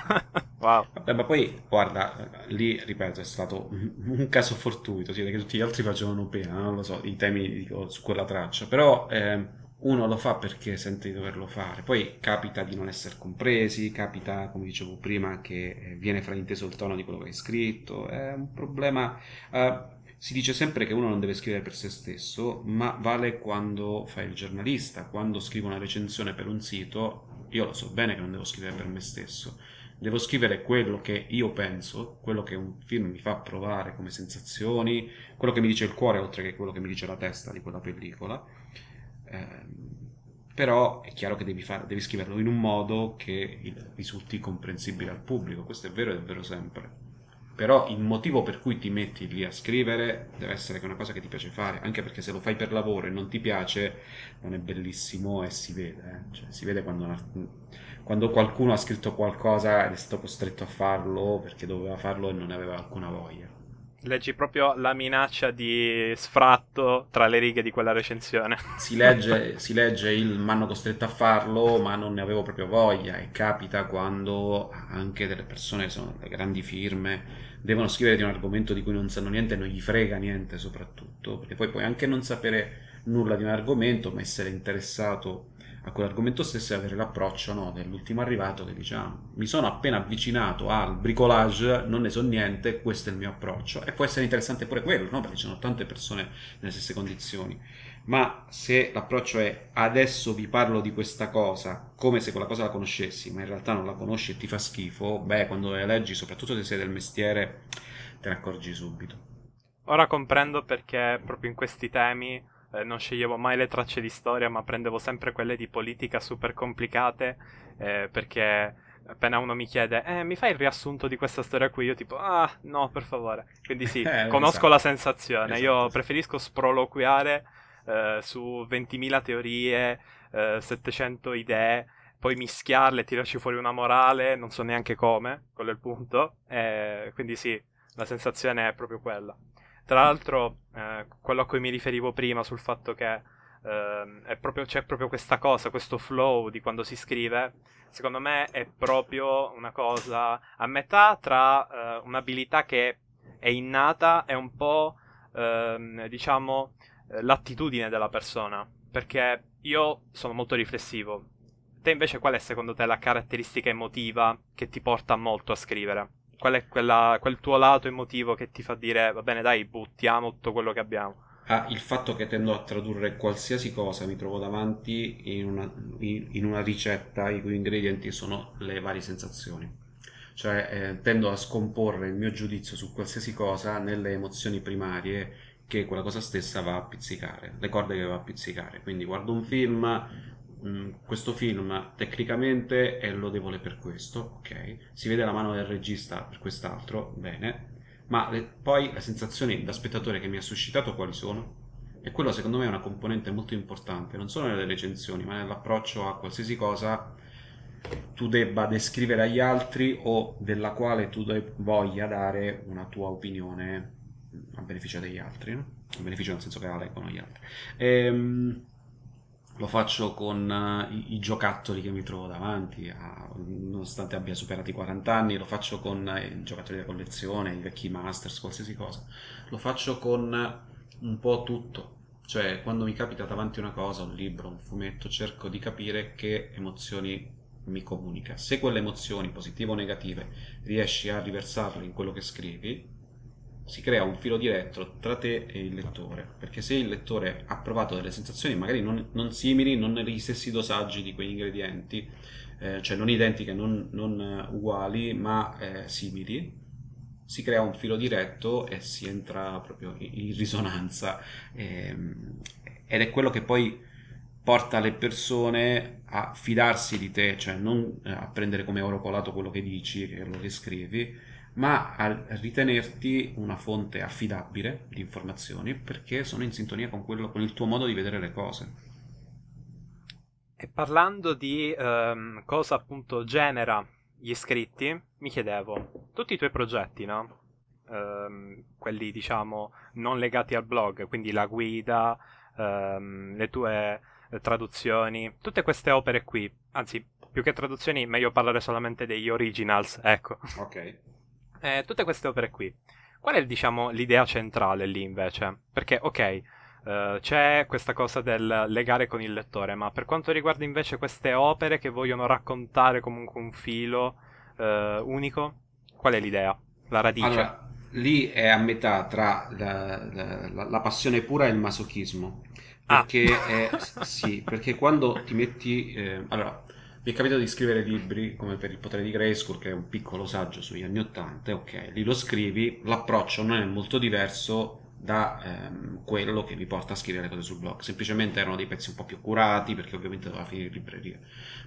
wow. Vabbè, ma poi, guarda, lì, ripeto, è stato un caso fortuito. Vede che tutti gli altri facevano pena, non lo so, i temi dico, su quella traccia. Però... Eh uno lo fa perché sente di doverlo fare, poi capita di non essere compresi, capita, come dicevo prima, che eh, viene frainteso il tono di quello che hai scritto, è un problema... Uh, Si dice sempre che uno non deve scrivere per se stesso, ma vale quando fai il giornalista, quando scrivo una recensione per un sito, io lo so bene che non devo scrivere per me stesso, devo scrivere quello che io penso, quello che un film mi fa provare come sensazioni, quello che mi dice il cuore oltre che quello che mi dice la testa di quella pellicola. Eh, però è chiaro che devi, fare, devi scriverlo in un modo che risulti comprensibile al pubblico, questo è vero ed è vero sempre. Però il motivo per cui ti metti lì a scrivere deve essere che è una cosa che ti piace fare, anche perché se lo fai per lavoro e non ti piace, non è bellissimo e si vede. Eh? Cioè, si vede quando, una, quando qualcuno ha scritto qualcosa ed è stato costretto a farlo perché doveva farlo e non aveva alcuna voglia. Leggi proprio la minaccia di sfratto tra le righe di quella recensione. Si legge, si legge il mi hanno costretto a farlo, ma non ne avevo proprio voglia. E capita quando anche delle persone, sono le grandi firme, devono scrivere di un argomento di cui non sanno niente e non gli frega niente, soprattutto. Perché poi puoi anche non sapere nulla di un argomento, ma essere interessato a quell'argomento stesso e avere l'approccio no, dell'ultimo arrivato che dice ah, mi sono appena avvicinato al bricolage, non ne so niente, questo è il mio approccio. E può essere interessante pure quello, no? perché ci sono tante persone nelle stesse condizioni. Ma se l'approccio è adesso vi parlo di questa cosa come se quella cosa la conoscessi, ma in realtà non la conosci e ti fa schifo, beh, quando le leggi, soprattutto se sei del mestiere, te ne accorgi subito. Ora comprendo perché proprio in questi temi eh, non sceglievo mai le tracce di storia, ma prendevo sempre quelle di politica super complicate, eh, perché appena uno mi chiede, eh, mi fai il riassunto di questa storia qui? Io tipo, ah, no, per favore. Quindi sì, eh, conosco esatto. la sensazione. Esatto, Io esatto. preferisco sproloquiare eh, su 20.000 teorie, 700 eh, idee, poi mischiarle, tirarci fuori una morale, non so neanche come, quello è il punto. quindi sì, la sensazione è proprio quella. Tra l'altro, eh, quello a cui mi riferivo prima sul fatto che eh, proprio, c'è proprio questa cosa, questo flow di quando si scrive, secondo me è proprio una cosa a metà tra eh, un'abilità che è innata e un po', ehm, diciamo, eh, l'attitudine della persona. Perché io sono molto riflessivo. Te invece qual è secondo te la caratteristica emotiva che ti porta molto a scrivere? Qual è quella, quel tuo lato emotivo che ti fa dire va bene dai buttiamo tutto quello che abbiamo? Ah, il fatto che tendo a tradurre qualsiasi cosa mi trovo davanti in una, in, in una ricetta i cui ingredienti sono le varie sensazioni. Cioè eh, tendo a scomporre il mio giudizio su qualsiasi cosa nelle emozioni primarie che quella cosa stessa va a pizzicare, le corde che va a pizzicare. Quindi guardo un film, Mm, questo film tecnicamente è lodevole per questo, ok? Si vede la mano del regista per quest'altro, bene. Ma le, poi le sensazioni da spettatore che mi ha suscitato quali sono? E quello secondo me è una componente molto importante, non solo nelle recensioni, ma nell'approccio a qualsiasi cosa tu debba descrivere agli altri o della quale tu voglia dare una tua opinione a beneficio degli altri, no? a beneficio nel senso che la leggono gli altri. Ehm lo faccio con uh, i, i, giocattoli che mi trovo davanti, a, nonostante abbia superato i 40 anni, lo faccio con uh, i giocattoli da collezione, i vecchi Masters, qualsiasi cosa. Lo faccio con un po' tutto, cioè quando mi capita davanti una cosa, un libro, un fumetto, cerco di capire che emozioni mi comunica. Se quelle emozioni, positive o negative, riesci a riversarle in quello che scrivi, si crea un filo diretto tra te e il lettore, perché se il lettore ha provato delle sensazioni magari non, non simili, non negli stessi dosaggi di quegli ingredienti, eh, cioè non identiche, non, non uguali, ma eh, simili, si crea un filo diretto e si entra proprio in risonanza. Ehm, ed è quello che poi porta le persone a fidarsi di te, cioè non eh, a prendere come oro colato quello che dici, quello che scrivi, ma a ritenerti una fonte affidabile di informazioni perché sono in sintonia con, quello, con il tuo modo di vedere le cose. E parlando di um, cosa appunto genera gli iscritti, mi chiedevo, tutti i tuoi progetti, no? Um, quelli diciamo non legati al blog, quindi la guida, um, le tue traduzioni, tutte queste opere qui, anzi più che traduzioni meglio parlare solamente degli originals, ecco. Ok. Eh, tutte queste opere qui. Qual è, diciamo, l'idea centrale lì invece? Perché, ok, uh, c'è questa cosa del legare con il lettore, ma per quanto riguarda invece queste opere che vogliono raccontare comunque un filo uh, unico, qual è l'idea? La radice? Allora, lì è a metà tra la, la, la passione pura e il masochismo. Ah. Perché, ah. è, sì, perché quando ti metti... Eh, allora, mi è capitato di scrivere libri come per il potere di Grayskull, che è un piccolo saggio sugli anni Ottanta, ok, lì lo scrivi, l'approccio non è molto diverso da ehm, quello che mi porta a scrivere le cose sul blog. Semplicemente erano dei pezzi un po' più curati perché ovviamente doveva finire in libreria.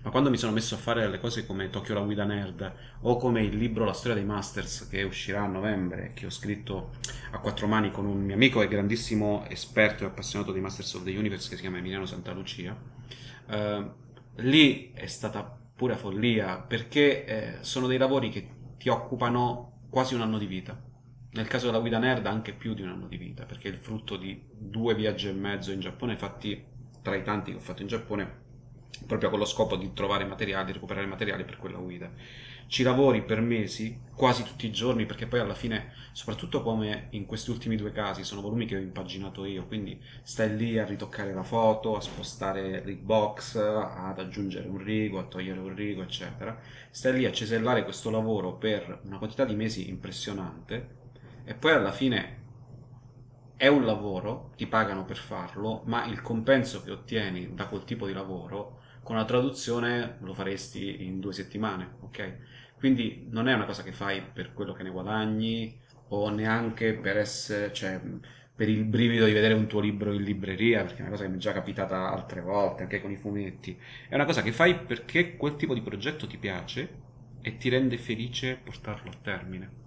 Ma quando mi sono messo a fare le cose come Tokyo la guida nerd o come il libro La storia dei Masters che uscirà a novembre, che ho scritto a quattro mani con un mio amico e grandissimo esperto e appassionato di Masters of the Universe che si chiama Emiliano Santalucia, eh, lì è stata pura follia perché eh, sono dei lavori che ti occupano quasi un anno di vita nel caso della guida nerd anche più di un anno di vita, perché è il frutto di due viaggi e mezzo in Giappone fatti tra i tanti che ho fatto in Giappone, proprio con lo scopo di trovare materiali, recuperare materiali per quella guida. Ci lavori per mesi, quasi tutti i giorni, perché poi alla fine, soprattutto come in questi ultimi due casi, sono volumi che ho impaginato io, quindi stai lì a ritoccare la foto, a spostare il box, ad aggiungere un rigo, a togliere un rigo, eccetera. Stai lì a cesellare questo lavoro per una quantità di mesi impressionante e poi alla fine è un lavoro, ti pagano per farlo, ma il compenso che ottieni da quel tipo di lavoro con la traduzione lo faresti in due settimane, ok? Quindi non è una cosa che fai per quello che ne guadagni o neanche per essere, cioè, per il brivido di vedere un tuo libro in libreria, perché è una cosa che mi è già capitata altre volte, anche con i fumetti. È una cosa che fai perché quel tipo di progetto ti piace e ti rende felice portarlo a termine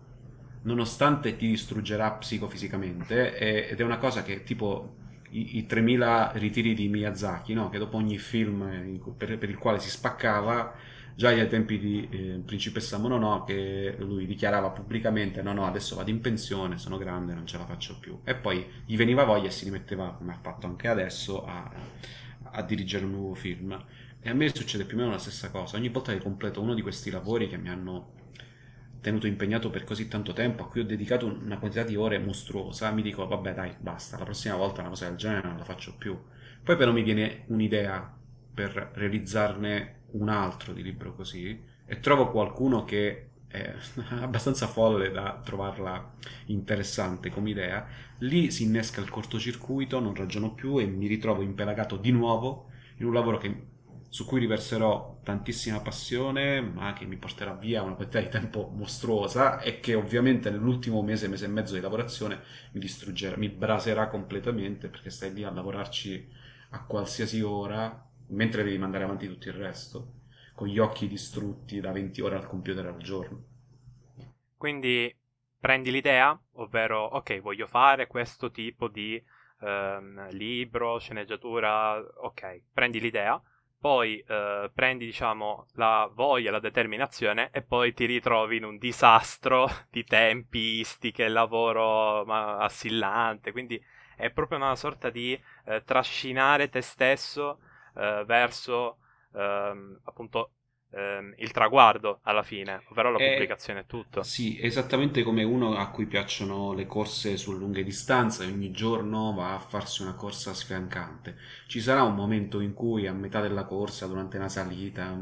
nonostante ti distruggerà psicofisicamente ed è una cosa che tipo i, i 3000 ritiri di Miyazaki, no? che dopo ogni film per, per, il quale si spaccava, già ai tempi di eh, Principessa Mononoke lui dichiarava pubblicamente no no adesso vado in pensione, sono grande, non ce la faccio più e poi gli veniva voglia e si rimetteva, come ha fatto anche adesso, a, a dirigere un nuovo film. E a me succede più o meno la stessa cosa. Ogni volta che completo uno di questi lavori che mi hanno tenuto impegnato per così tanto tempo, a cui ho dedicato una quantità di ore mostruosa, mi dico vabbè dai, basta, la prossima volta una cosa del genere non la faccio più. Poi però mi viene un'idea per realizzarne un altro di libro così e trovo qualcuno che è abbastanza folle da trovarla interessante come idea, lì si innesca il cortocircuito, non ragiono più e mi ritrovo impelagato di nuovo in un lavoro che su cui riverserò tantissima passione, ma che mi porterà via una quantità di tempo mostruosa e che ovviamente nell'ultimo mese, mese e mezzo di lavorazione mi distruggerà, mi braserà completamente perché stai lì a lavorarci a qualsiasi ora, mentre devi mandare avanti tutto il resto, con gli occhi distrutti da 20 ore al computer al giorno. Quindi prendi l'idea, ovvero ok, voglio fare questo tipo di ehm, libro, sceneggiatura, ok, prendi l'idea poi eh, prendi, diciamo, la voglia, la determinazione e poi ti ritrovi in un disastro di tempistiche, lavoro ma, assillante, quindi è proprio una sorta di eh, trascinare te stesso eh, verso ehm, appunto ehm, il traguardo alla fine, ovvero la pubblicazione e tutto. Sì, esattamente come uno a cui piacciono le corse su lunghe distanze, ogni giorno va a farsi una corsa sfiancante. Ci sarà un momento in cui a metà della corsa, durante una salita,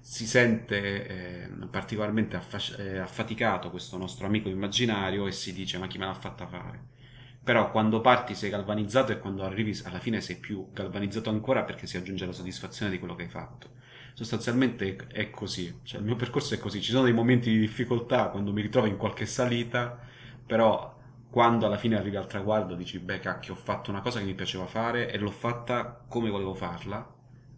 si sente eh, particolarmente affa- eh, affaticato questo nostro amico immaginario e si dice ma chi me l'ha fatta fare? Però quando parti sei galvanizzato e quando arrivi alla fine sei più galvanizzato ancora perché si aggiunge la soddisfazione di quello che hai fatto sostanzialmente è così, cioè il mio percorso è così, ci sono dei momenti di difficoltà quando mi ritrovo in qualche salita, però quando alla fine arrivi al traguardo dici beh cacchio ho fatto una cosa che mi piaceva fare e l'ho fatta come volevo farla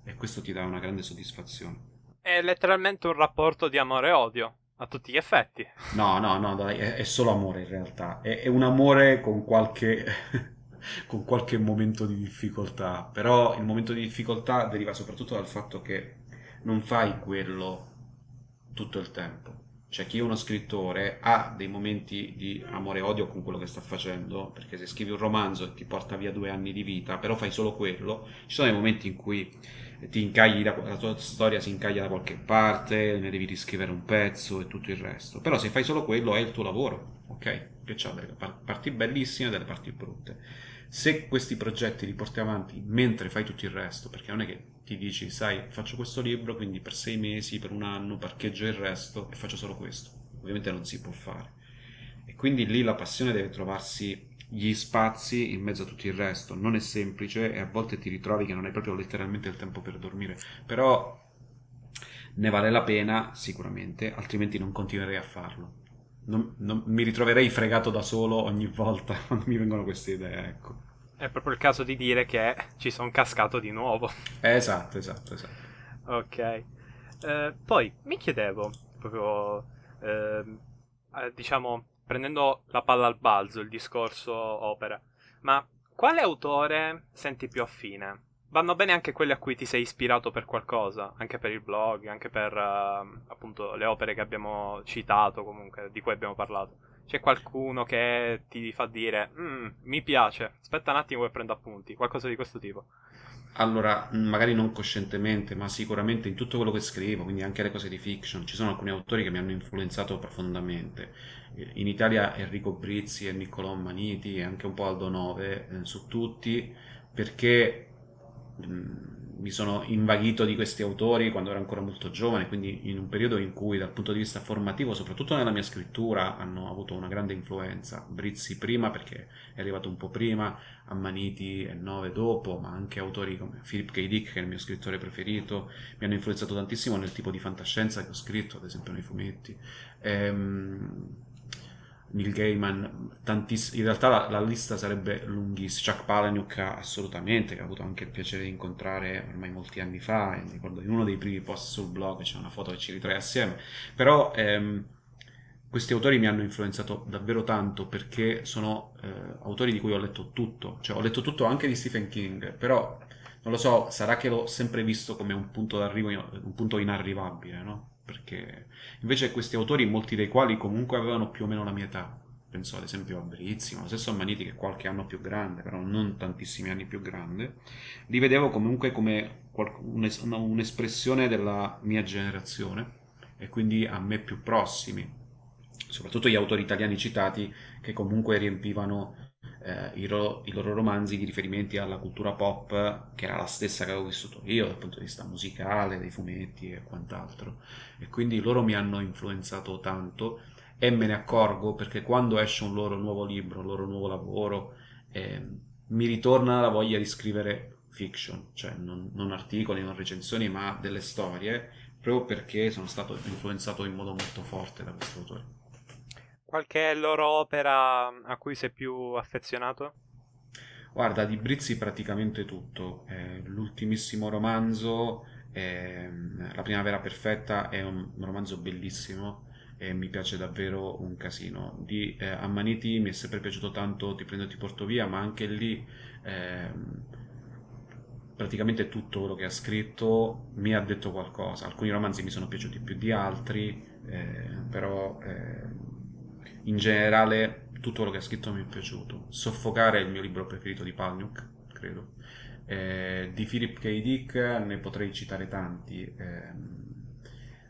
e questo ti dà una grande soddisfazione. È letteralmente un rapporto di amore e odio. A tutti gli effetti. No, no, no, dai, è, è solo amore in realtà. È, è un amore con qualche, con qualche momento di difficoltà. Però il momento di difficoltà deriva soprattutto dal fatto che non fai quello tutto il tempo. Cioè, chi è uno scrittore ha dei momenti di amore e odio con quello che sta facendo, perché se scrivi un romanzo e ti porta via due anni di vita, però fai solo quello, ci sono dei momenti in cui ti incagli da, la tua storia si incaglia da qualche parte, ne devi riscrivere un pezzo e tutto il resto. Però se fai solo quello è il tuo lavoro, ok? Che c'ha delle parti bellissime e delle parti brutte. Se questi progetti li porti avanti mentre fai tutto il resto, perché non è che ti dici, sai, faccio questo libro, quindi per sei mesi, per un anno, parcheggio il resto e faccio solo questo. Ovviamente non si può fare. e quindi lì la passione deve trovarsi gli spazi in mezzo a tutto il resto. Non è semplice e a volte ti ritrovi che non hai proprio letteralmente il tempo per dormire, però ne vale la pena sicuramente, altrimenti non continuerei a farlo. Non, non, mi ritroverei fregato da solo ogni volta quando mi vengono queste idee, ecco. È proprio il caso di dire che ci sono cascato di nuovo. Esatto, esatto, esatto. Ok. Eh, poi mi chiedevo, proprio, eh, diciamo, prendendo la palla al balzo, il discorso opera, ma quale autore senti più affine? Vanno bene anche quelli a cui ti sei ispirato per qualcosa, anche per il blog, anche per uh, appunto le opere che abbiamo citato, comunque, di cui abbiamo parlato. C'è qualcuno che ti fa dire, mm, mi piace, aspetta un attimo e prendo appunti, qualcosa di questo tipo. Allora, magari non coscientemente, ma sicuramente in tutto quello che scrivo, quindi anche le cose di fiction, ci sono alcuni autori che mi hanno influenzato profondamente. In Italia Enrico Brizzi e Niccolò Maniti e anche un po' Aldo Nove, eh, su tutti, perché mh, mi sono invaghito di questi autori quando ero ancora molto giovane, quindi in un periodo in cui dal punto di vista formativo, soprattutto nella mia scrittura, hanno avuto una grande influenza. Brizzi prima perché è arrivato un po' prima, Ammaniti e Nove dopo, ma anche autori come Philip K. Dick, che è il mio scrittore preferito, mi hanno influenzato tantissimo nel tipo di fantascienza che ho scritto, ad esempio nei fumetti. Ehm Neil Gaiman, tantiss- in realtà la, la, lista sarebbe lunghissima. Chuck Palahniuk assolutamente, che ho avuto anche il piacere di incontrare ormai molti anni fa, e ricordo in uno dei primi post sul blog c'è una foto che ci ritrae assieme, però ehm, questi autori mi hanno influenzato davvero tanto perché sono eh, autori di cui ho letto tutto, cioè ho letto tutto anche di Stephen King, però non lo so, sarà che l'ho sempre visto come un punto d'arrivo, un punto inarrivabile, no? Perché invece questi autori, molti dei quali comunque avevano più o meno la mia età, penso ad esempio a Brizzi, ma lo stesso Maniti che qualche anno più grande, però non tantissimi anni più grande, li vedevo comunque come un'espressione della mia generazione e quindi a me più prossimi, soprattutto gli autori italiani citati che comunque riempivano eh, i, ro- i, loro romanzi di riferimenti alla cultura pop, che era la stessa che avevo vissuto io dal punto di vista musicale, dei fumetti e quant'altro. E quindi loro mi hanno influenzato tanto e me ne accorgo perché quando esce un loro nuovo libro, un loro nuovo lavoro, eh, mi ritorna la voglia di scrivere fiction, cioè non, non articoli, non recensioni, ma delle storie, proprio perché sono stato influenzato in modo molto forte da questo autore. Qualche loro opera a cui sei più affezionato? Guarda, di Brizzi praticamente tutto. Eh, l'ultimissimo romanzo, eh, La primavera perfetta, è un romanzo bellissimo e mi piace davvero un casino. Di eh, Ammaniti mi è sempre piaciuto tanto Ti prendo e ti porto via, ma anche lì ehm, praticamente tutto quello che ha scritto mi ha detto qualcosa. Alcuni romanzi mi sono piaciuti più di altri, eh, però eh, in generale tutto quello che ha scritto mi è piaciuto. Soffocare è il mio libro preferito di Palniuk, credo. Eh, di Philip K. Dick ne potrei citare tanti. Eh,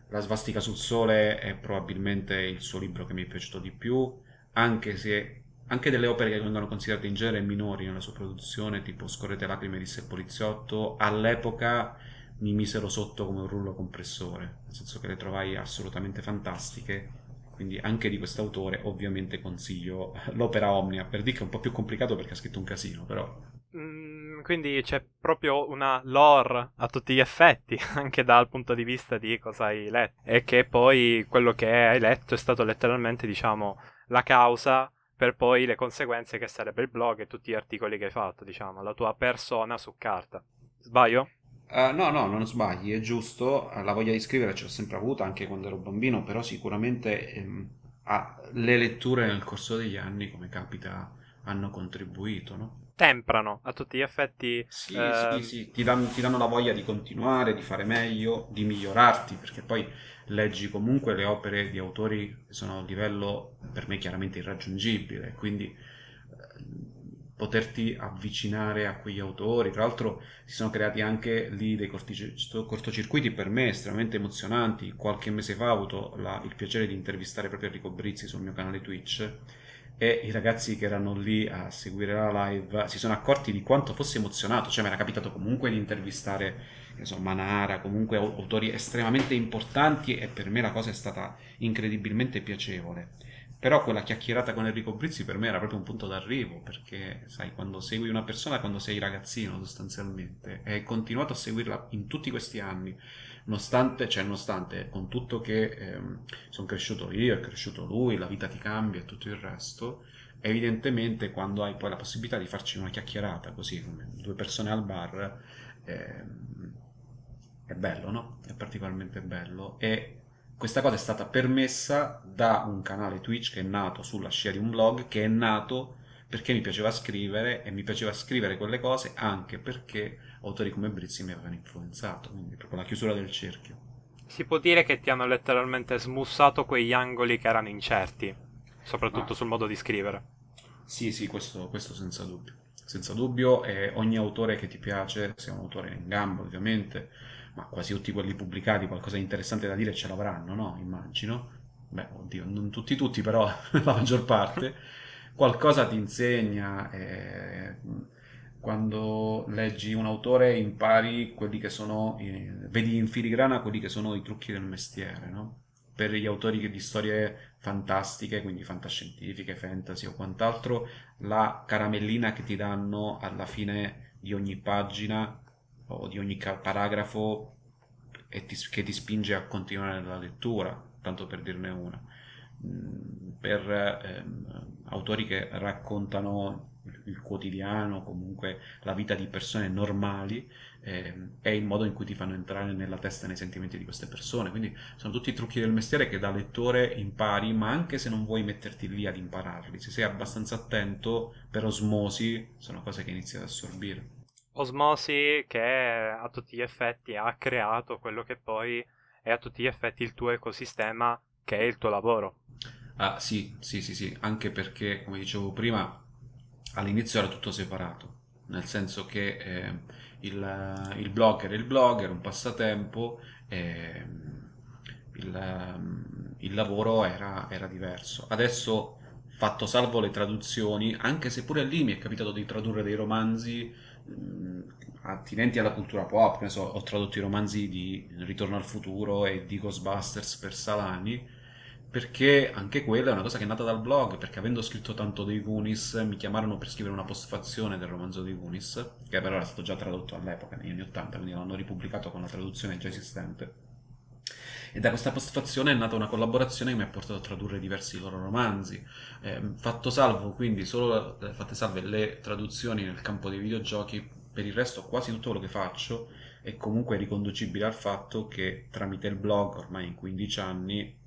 La svastica sul sole è probabilmente il suo libro che mi è piaciuto di più, anche se anche delle opere che vengono considerate in genere minori nella sua produzione, tipo Scorrete lacrime disse il poliziotto, all'epoca mi misero sotto come un rullo compressore, nel senso che le trovai assolutamente fantastiche quindi anche di quest'autore ovviamente consiglio l'opera Omnia, per dire che è un po' più complicato perché ha scritto un casino, però... Mm, quindi c'è proprio una lore a tutti gli effetti, anche dal punto di vista di cosa hai letto, e che poi quello che hai letto è stato letteralmente, diciamo, la causa per poi le conseguenze che sarebbe il blog e tutti gli articoli che hai fatto, diciamo, la tua persona su carta. Sbaglio? Uh, no, no, non sbagli, è giusto, la voglia di scrivere ce l'ho sempre avuta anche quando ero bambino, però sicuramente ehm, ah, le letture nel corso degli anni, come capita, hanno contribuito, no? Temprano a tutti gli effetti. Sì, eh... sì, sì, ti danno, ti danno la voglia di continuare, di fare meglio, di migliorarti, perché poi leggi comunque le opere di autori che sono a un livello per me chiaramente irraggiungibile, quindi poterti avvicinare a quegli autori. Tra l'altro si sono creati anche lì dei cortocircuiti per me estremamente emozionanti. Qualche mese fa ho avuto la, il piacere di intervistare proprio Enrico Brizzi sul mio canale Twitch e i ragazzi che erano lì a seguire la live si sono accorti di quanto fosse emozionato, cioè mi era capitato comunque di intervistare so, Manara, comunque autori estremamente importanti e per me la cosa è stata incredibilmente piacevole però quella chiacchierata con Enrico Brizzi per me era proprio un punto d'arrivo, perché sai, quando segui una persona, quando sei ragazzino sostanzialmente, e hai continuato a seguirla in tutti questi anni, nonostante, cioè nonostante con tutto che ehm, sono cresciuto io, è cresciuto lui, la vita ti cambia e tutto il resto, evidentemente quando hai poi la possibilità di farci una chiacchierata così, come due persone al bar, ehm, è bello, no? È particolarmente bello. E questa cosa è stata permessa da un canale Twitch che è nato sulla scia di un blog, che è nato perché mi piaceva scrivere e mi piaceva scrivere quelle cose anche perché autori come Brizzi mi avevano influenzato, quindi proprio la chiusura del cerchio. Si può dire che ti hanno letteralmente smussato quegli angoli che erano incerti, soprattutto ah. sul modo di scrivere. Sì, sì, questo, questo senza dubbio. Senza dubbio, e ogni autore che ti piace, sia un autore in gamba ovviamente, ma quasi tutti quelli pubblicati qualcosa di interessante da dire ce l'avranno, no? Immagino. Beh, oddio, non tutti tutti, però la maggior parte. Qualcosa ti insegna. Eh, quando leggi un autore impari quelli che sono, eh, vedi in filigrana quelli che sono i trucchi del mestiere, no? Per gli autori di storie fantastiche, quindi fantascientifiche, fantasy o quant'altro, la caramellina che ti danno alla fine di ogni pagina o di ogni paragrafo ti, che ti spinge a continuare la lettura, tanto per dirne una. Mm, per ehm, autori che raccontano il quotidiano, comunque la vita di persone normali, ehm, è il modo in cui ti fanno entrare nella testa e nei sentimenti di queste persone. Quindi sono tutti trucchi del mestiere che da lettore impari, ma anche se non vuoi metterti lì ad impararli, se sei abbastanza attento, per osmosi, sono cose che inizi ad assorbire. Osmosi che a tutti gli effetti ha creato quello che poi è a tutti gli effetti il tuo ecosistema che è il tuo lavoro. Ah, sì, sì, sì, sì, anche perché, come dicevo prima, all'inizio era tutto separato, nel senso che eh, il, il, blog era il blog, era un passatempo, e il, il lavoro era, era diverso. Adesso, fatto salvo le traduzioni, anche se pure lì mi è capitato di tradurre dei romanzi attinenti alla cultura pop, ne so, ho tradotto i romanzi di Ritorno al futuro e di Ghostbusters per Salani, perché anche quella è una cosa che è nata dal blog, perché avendo scritto tanto dei Goonies mi chiamarono per scrivere una postfazione del romanzo dei Goonies, che però era stato già tradotto all'epoca, negli anni 80, quindi l'hanno ripubblicato con la traduzione già esistente. E da questa postfazione è nata una collaborazione che mi ha portato a tradurre diversi loro romanzi. Eh, fatto salvo, quindi, solo eh, fatte salve le traduzioni nel campo dei videogiochi, per il resto quasi tutto quello che faccio è comunque riconducibile al fatto che tramite il blog, ormai in 15 anni,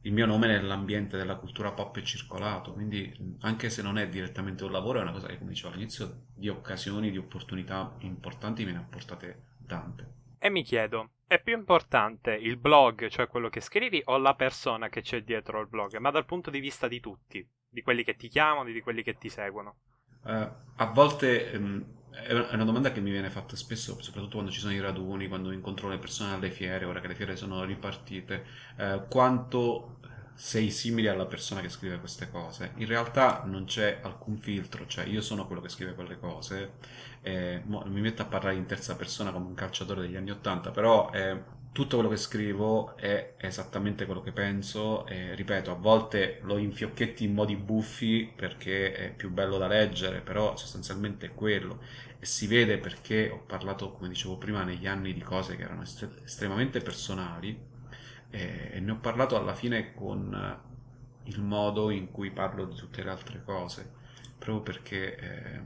il mio nome nell'ambiente della cultura pop è circolato, quindi anche se non è direttamente un lavoro, è una cosa che, come dicevo all'inizio, di occasioni, di opportunità importanti me ne ha portate tante. E mi chiedo, è più importante il blog, cioè quello che scrivi, o la persona che c'è dietro al blog? Ma dal punto di vista di tutti, di quelli che ti chiamano, di quelli che ti seguono. Uh, a volte um, è una domanda che mi viene fatta spesso, soprattutto quando ci sono i raduni, quando incontro le persone alle fiere, ora che le fiere sono ripartite, uh, quanto sei simile alla persona che scrive queste cose. In realtà non c'è alcun filtro, cioè io sono quello che scrive quelle cose. Eh, mi metto a parlare in terza persona come un calciatore degli anni Ottanta, però eh, tutto quello che scrivo è esattamente quello che penso e ripeto, a volte lo infiocchetti in modi buffi perché è più bello da leggere, però sostanzialmente è quello e si vede perché ho parlato, come dicevo prima, negli anni di cose che erano est- estremamente personali e, e ne ho parlato alla fine con il modo in cui parlo di tutte le altre cose, proprio perché eh,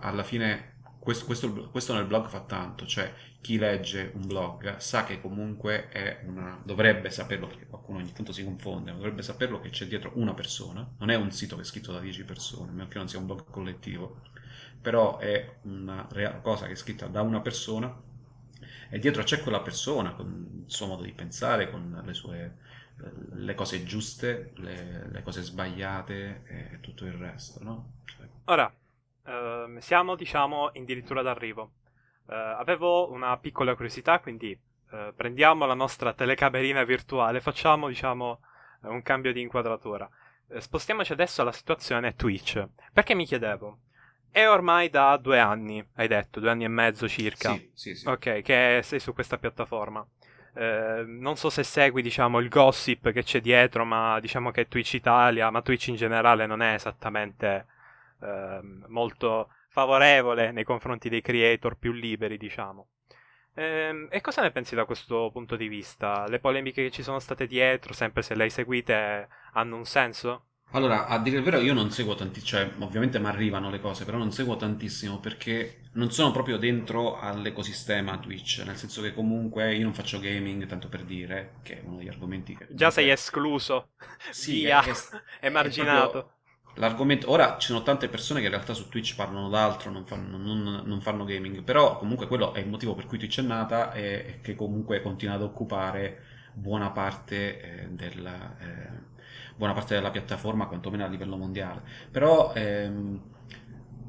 alla fine questo, questo, questo, nel blog fa tanto, cioè chi legge un blog sa che comunque è una... dovrebbe saperlo, perché qualcuno ogni tanto si confonde, dovrebbe saperlo che c'è dietro una persona, non è un sito che è scritto da 10 persone, a meno che non sia un blog collettivo, però è una cosa che è scritta da una persona e dietro c'è quella persona con il suo modo di pensare, con le sue le cose giuste, le, le cose sbagliate e tutto il resto, no? Ora, uh, siamo diciamo addirittura d'arrivo. Uh, avevo una piccola curiosità, quindi uh, prendiamo la nostra telecamerina virtuale, facciamo diciamo un cambio di inquadratura. Eh, spostiamoci adesso alla situazione Twitch. Perché mi chiedevo, è ormai da due anni, hai detto, due anni e mezzo circa. Sì, sì, sì. Ok, che sei su questa piattaforma. Eh, non so se segui, diciamo, il gossip che c'è dietro, ma diciamo che Twitch Italia, ma Twitch in generale non è esattamente eh, molto favorevole nei confronti dei creator più liberi, diciamo. Eh, e cosa ne pensi da questo punto di vista? Le polemiche che ci sono state dietro, sempre se le hai seguite, hanno un senso? Allora, a dire il vero, io non seguo tantissimo, cioè ovviamente mi arrivano le cose, però non seguo tantissimo perché non sono proprio dentro all'ecosistema Twitch, nel senso che comunque io non faccio gaming, tanto per dire, che è uno degli argomenti che... Già sei escluso, sì, via, è, è, marginato. L'argomento, ora ci sono tante persone che in realtà su Twitch parlano d'altro, non fanno, non, non fanno gaming, però comunque quello è il motivo per cui Twitch è nata e che comunque continua ad occupare buona parte eh, della... Eh, buona parte della piattaforma, quantomeno a livello mondiale. Però ehm,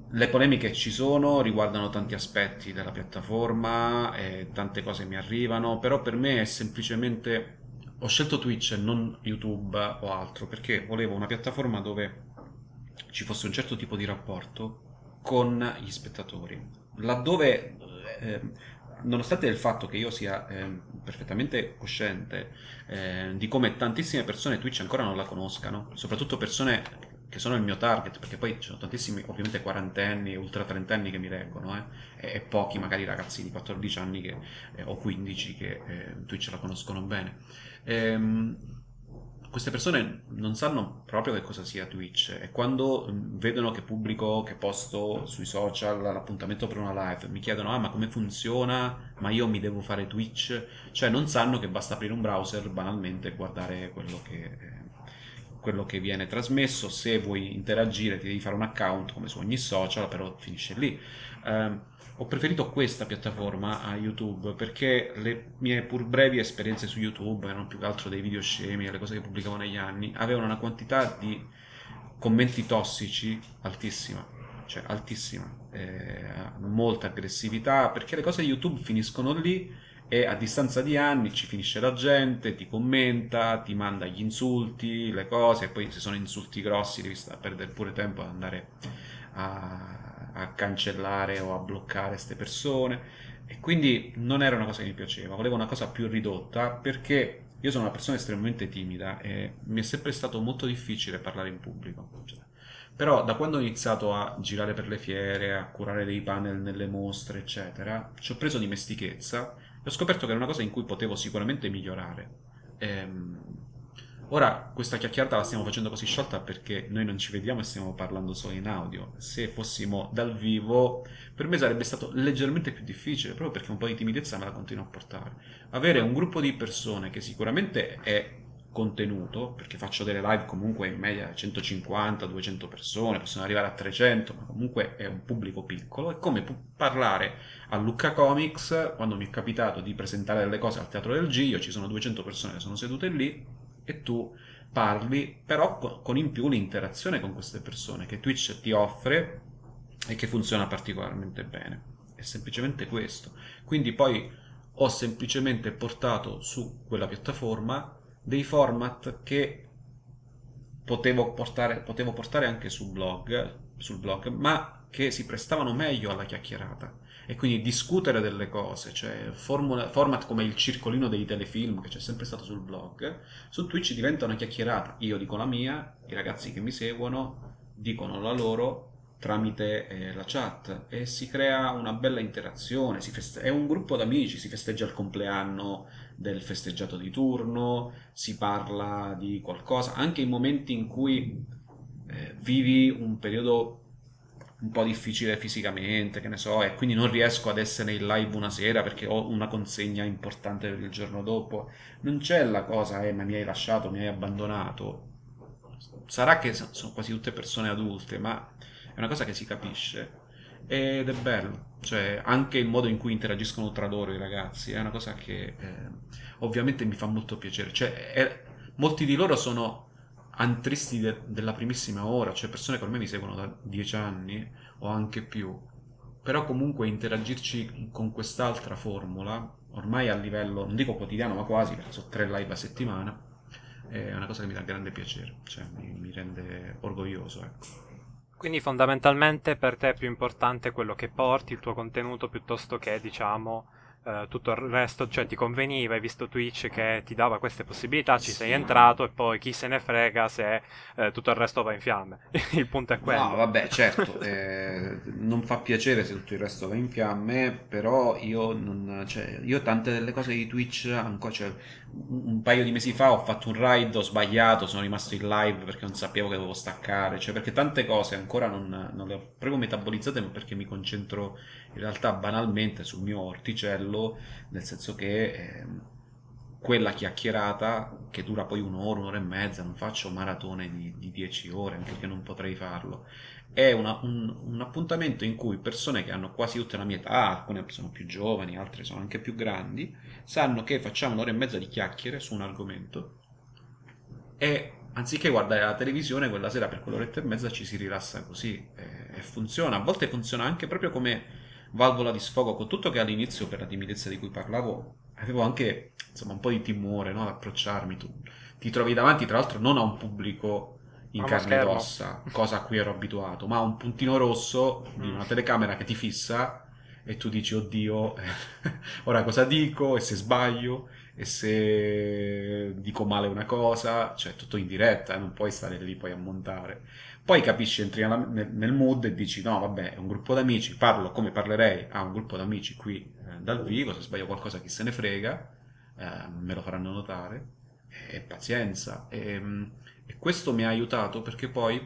le polemiche ci sono, riguardano tanti aspetti della piattaforma, e tante cose mi arrivano, però per me è semplicemente... Ho scelto Twitch e non YouTube o altro perché volevo una piattaforma dove ci fosse un certo tipo di rapporto con gli spettatori. Laddove eh, nonostante il fatto che io sia eh, perfettamente cosciente eh, di come tantissime persone Twitch ancora non la conoscano, soprattutto persone che sono il mio target, perché poi ci sono tantissimi, ovviamente, quarantenni, ultra trentenni che mi leggono, eh, e, pochi magari ragazzi di 14 anni che, eh, o 15 che eh, Twitch la conoscono bene. Ehm, queste persone non sanno proprio che cosa sia Twitch e quando mm, vedono che pubblico, che posto sui social l'appuntamento per una live, mi chiedono ah ma come funziona, ma io mi devo fare Twitch, cioè non sanno che basta aprire un browser banalmente e guardare quello che, eh, quello che viene trasmesso, se vuoi interagire ti devi fare un account come su ogni social, però finisce lì. Eh, ho preferito questa piattaforma a YouTube perché le mie pur brevi esperienze su YouTube erano più che altro dei video scemi, le cose che pubblicavo negli anni, avevano una quantità di commenti tossici altissima, cioè altissima, eh, molta aggressività, perché le cose di YouTube finiscono lì e a distanza di anni ci finisce la gente, ti commenta, ti manda gli insulti, le cose, e poi se sono insulti grossi devi stare a perdere pure tempo ad andare a a cancellare o a bloccare queste persone e quindi non era una cosa che mi piaceva, volevo una cosa più ridotta perché io sono una persona estremamente timida e mi è sempre stato molto difficile parlare in pubblico. Cioè, però da quando ho iniziato a girare per le fiere, a curare dei panel nelle mostre, eccetera, ci ho preso dimestichezza e ho scoperto che era una cosa in cui potevo sicuramente migliorare. Ehm, Ora, questa chiacchierata la stiamo facendo così sciolta perché noi non ci vediamo e stiamo parlando solo in audio. Se fossimo dal vivo, per me sarebbe stato leggermente più difficile, proprio perché un po' di timidezza me la continuo a portare. Avere un gruppo di persone che sicuramente è contenuto, perché faccio delle live comunque in media 150-200 persone, possono arrivare a 300, ma comunque è un pubblico piccolo, è come parlare a Lucca Comics quando mi è capitato di presentare delle cose al Teatro del Gio, ci sono 200 persone che sono sedute lì e tu parli, però con in più l'interazione con queste persone che Twitch ti offre e che funziona particolarmente bene. È semplicemente questo. Quindi poi ho semplicemente portato su quella piattaforma dei format che potevo portare, potevo portare anche su blog, sul blog, ma che si prestavano meglio alla chiacchierata e quindi discutere delle cose, cioè formula, format come il circolino dei telefilm che c'è sempre stato sul blog, su Twitch diventa una chiacchierata. Io dico la mia, i ragazzi che mi seguono dicono la loro tramite eh, la chat e si crea una bella interazione, feste- è un gruppo d'amici, si festeggia il compleanno del festeggiato di turno, si parla di qualcosa, anche in momenti in cui eh, vivi un periodo un po' difficile fisicamente, che ne so, e quindi non riesco ad essere in live una sera perché ho una consegna importante per il giorno dopo. Non c'è la cosa, eh, ma mi hai lasciato, mi hai abbandonato. Sarà che sono quasi tutte persone adulte, ma è una cosa che si capisce ed è bello. Cioè, anche il modo in cui interagiscono tra loro i ragazzi è una cosa che eh, ovviamente mi fa molto piacere. Cioè, è, molti di loro sono antristi de- della primissima ora, cioè persone che ormai mi seguono da dieci anni o anche più, però comunque interagirci con quest'altra formula, ormai a livello, non dico quotidiano, ma quasi, perché sono tre live a settimana, è una cosa che mi dà grande piacere, cioè mi, mi rende orgoglioso, ecco. Quindi fondamentalmente per te è più importante quello che porti, il tuo contenuto, piuttosto che, diciamo, Uh, tutto il resto, cioè ti conveniva, hai visto Twitch che ti dava queste possibilità, ci sì. sei entrato e poi chi se ne frega se uh, tutto il resto va in fiamme. il punto è quello. No, vabbè, certo, eh, non fa piacere se tutto il resto va in fiamme, però io non, cioè, io tante delle cose di Twitch ancora, cioè, un paio di mesi fa ho fatto un ride, ho sbagliato, sono rimasto in live perché non sapevo che dovevo staccare, cioè perché tante cose ancora non, non le ho proprio metabolizzate, perché mi concentro in realtà banalmente sul mio orticello, nel senso che eh, quella chiacchierata che dura poi un'ora, un'ora e mezza, non faccio maratone di, di dieci ore, anche perché non potrei farlo. È una, un, un, appuntamento in cui persone che hanno quasi tutta la mia età, alcune sono più giovani, altre sono anche più grandi, sanno che facciamo un'ora e mezza di chiacchiere su un argomento e anziché guardare la televisione quella sera per quell'oretta e mezza ci si rilassa così e, e funziona. A volte funziona anche proprio come valvola di sfogo, con tutto che all'inizio per la timidezza di cui parlavo avevo anche insomma un po' di timore no, ad approcciarmi. Tu ti trovi davanti tra l'altro non a un pubblico in carne ed ossa, cosa a cui ero abituato, ma a un puntino rosso di una mm. telecamera che ti fissa e tu dici oddio, ora cosa dico e se sbaglio e se dico male una cosa, cioè tutto in diretta, eh, non puoi stare lì poi a montare. Poi capisci, entri nel, mood e dici no, vabbè, è un gruppo d'amici, parlo come parlerei a un gruppo d'amici qui eh, dal vivo, se sbaglio qualcosa chi se ne frega, eh, me lo faranno notare, e pazienza. E, ehm, e questo mi ha aiutato perché poi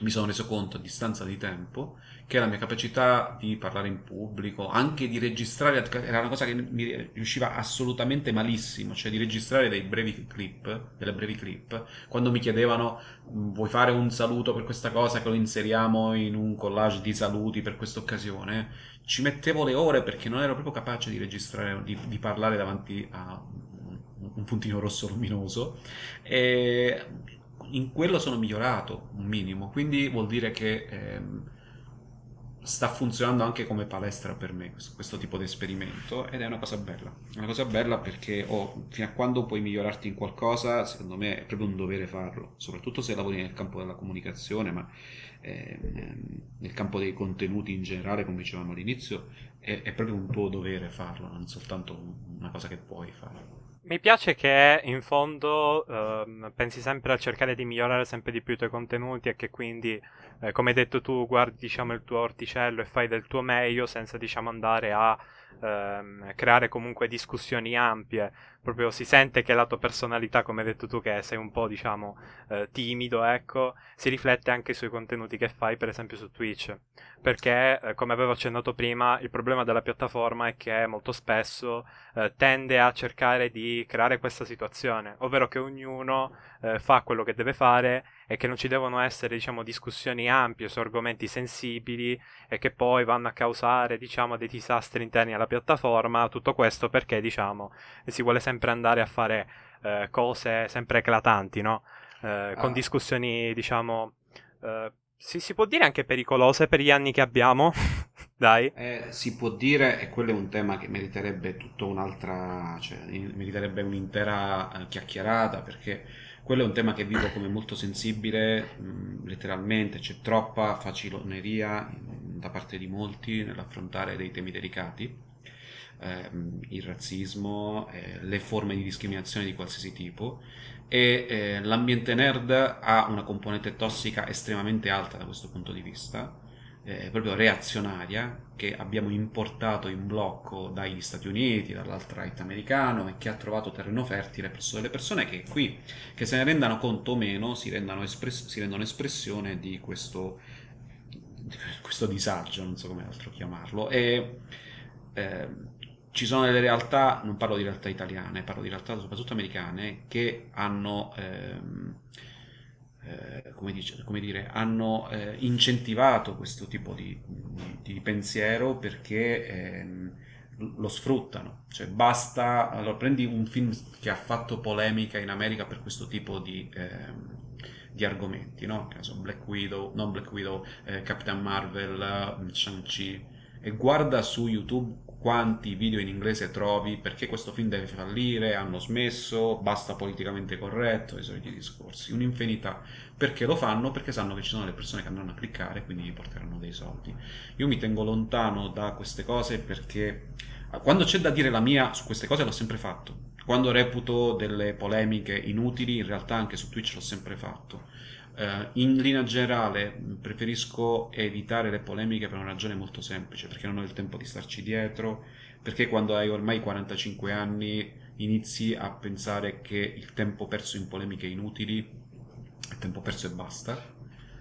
mi sono reso conto a distanza di tempo che la mia capacità di parlare in pubblico, anche di registrare, era una cosa che mi riusciva assolutamente malissimo, cioè di registrare dei brevi clip, delle brevi clip, quando mi chiedevano vuoi fare un saluto per questa cosa che lo inseriamo in un collage di saluti per questa occasione, ci mettevo le ore perché non ero proprio capace di registrare, di, di parlare davanti a un puntino rosso luminoso e in quello sono migliorato un minimo, quindi vuol dire che ehm, sta funzionando anche come palestra per me questo, questo, tipo di esperimento ed è una cosa bella. È una cosa bella perché oh, fino a quando puoi migliorarti in qualcosa, secondo me è proprio un dovere farlo, soprattutto se lavori nel campo della comunicazione, ma eh, nel campo dei contenuti in generale, come dicevamo all'inizio, è, è proprio un tuo dovere farlo, non soltanto una cosa che puoi fare. Mi piace che in fondo uh, pensi sempre a cercare di migliorare sempre di più i tuoi contenuti e che quindi, eh, come hai detto tu, guardi diciamo, il tuo orticello e fai del tuo meglio senza diciamo, andare a ehm, creare comunque discussioni ampie. Proprio si sente che la tua personalità, come hai detto tu, che sei un po' diciamo eh, timido, ecco, si riflette anche sui contenuti che fai, per esempio su Twitch. Perché, eh, come avevo accennato prima, il problema della piattaforma è che molto spesso eh, tende a cercare di creare questa situazione, ovvero che ognuno eh, fa quello che deve fare e che non ci devono essere diciamo, discussioni ampie su argomenti sensibili e che poi vanno a causare diciamo, dei disastri interni alla piattaforma, tutto questo perché diciamo, si vuole sempre andare a fare eh, cose sempre eclatanti, no? eh, con ah. discussioni diciamo... Eh, si, si può dire anche pericolose per gli anni che abbiamo, dai. Eh, si può dire, e quello è un tema che meriterebbe tutta un'altra, cioè meriterebbe un'intera eh, chiacchierata, perché quello è un tema che vivo come molto sensibile, mh, letteralmente c'è troppa faciloneria da parte di molti nell'affrontare dei temi delicati, eh, il razzismo, eh, le forme di discriminazione di qualsiasi tipo e eh, l'ambiente nerd ha una componente tossica estremamente alta da questo punto di vista eh, proprio reazionaria che abbiamo importato in blocco dagli Stati Uniti, dall'alt-right americano e che ha trovato terreno fertile presso delle persone che qui, che se ne rendano conto o meno, si, espress- si rendono espressione di questo, di questo, disagio, non so come altro chiamarlo. E, eh, ci sono delle realtà, non parlo di realtà italiane, parlo di realtà soprattutto americane, che hanno... Ehm, eh, come, dice, come, dire, hanno eh, incentivato questo tipo di, di, di pensiero perché ehm, lo sfruttano. Cioè, basta. Allora, prendi un film che ha fatto polemica in America per questo tipo di. Ehm, di argomenti, no? So, Black Widow, non Black Widow, eh, Capitan Marvel, Shang-Chi, e guarda su YouTube quanti video in inglese trovi, perché questo film deve fallire, hanno smesso, basta politicamente corretto, i soliti discorsi, un'infinità. Perché lo fanno? Perché sanno che ci sono le persone che andranno a cliccare quindi gli porteranno dei soldi. Io mi tengo lontano da queste cose perché quando c'è da dire la mia su queste cose l'ho sempre fatto. Quando reputo delle polemiche inutili, in realtà anche su Twitch l'ho sempre fatto. Uh, in linea generale preferisco evitare le polemiche per una ragione molto semplice, perché non ho il tempo di starci dietro, perché quando hai ormai 45 anni inizi a pensare che il tempo perso in polemiche inutili è tempo perso e basta.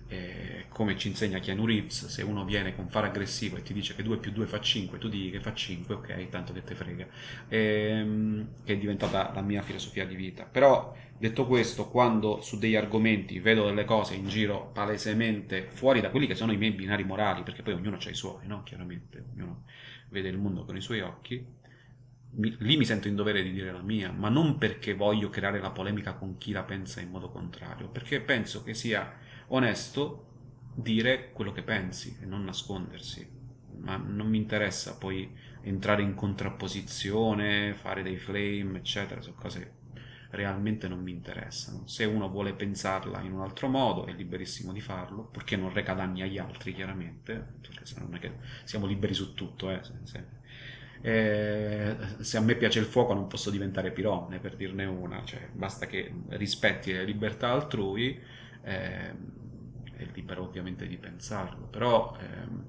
E come ci insegna Keanu Reeves, se uno viene con fare aggressivo e ti dice che 2 più 2 fa 5, tu dici che fa 5, ok, tanto che te frega. Ehm, che è diventata la mia filosofia di vita. Però, detto questo, quando su degli argomenti vedo delle cose in giro palesemente fuori da quelli che sono i miei binari morali, perché poi ognuno ha i suoi, no? Chiaramente, ognuno vede il mondo con i suoi occhi, mi, lì mi sento in dovere di dire la mia, ma non perché voglio creare la polemica con chi la pensa in modo contrario, perché penso che sia onesto dire quello che pensi e non nascondersi. Ma non mi interessa poi entrare in contrapposizione, fare dei flame, eccetera, sono cose realmente non mi interessano. Se uno vuole pensarla in un altro modo è liberissimo di farlo, purché non reca danni agli altri, chiaramente, perché se non è che siamo liberi su tutto, eh, se, se, eh, se a me piace il fuoco non posso diventare pirone, per dirne una, cioè, basta che rispetti le libertà altrui, è libero ovviamente di pensarlo, però ehm,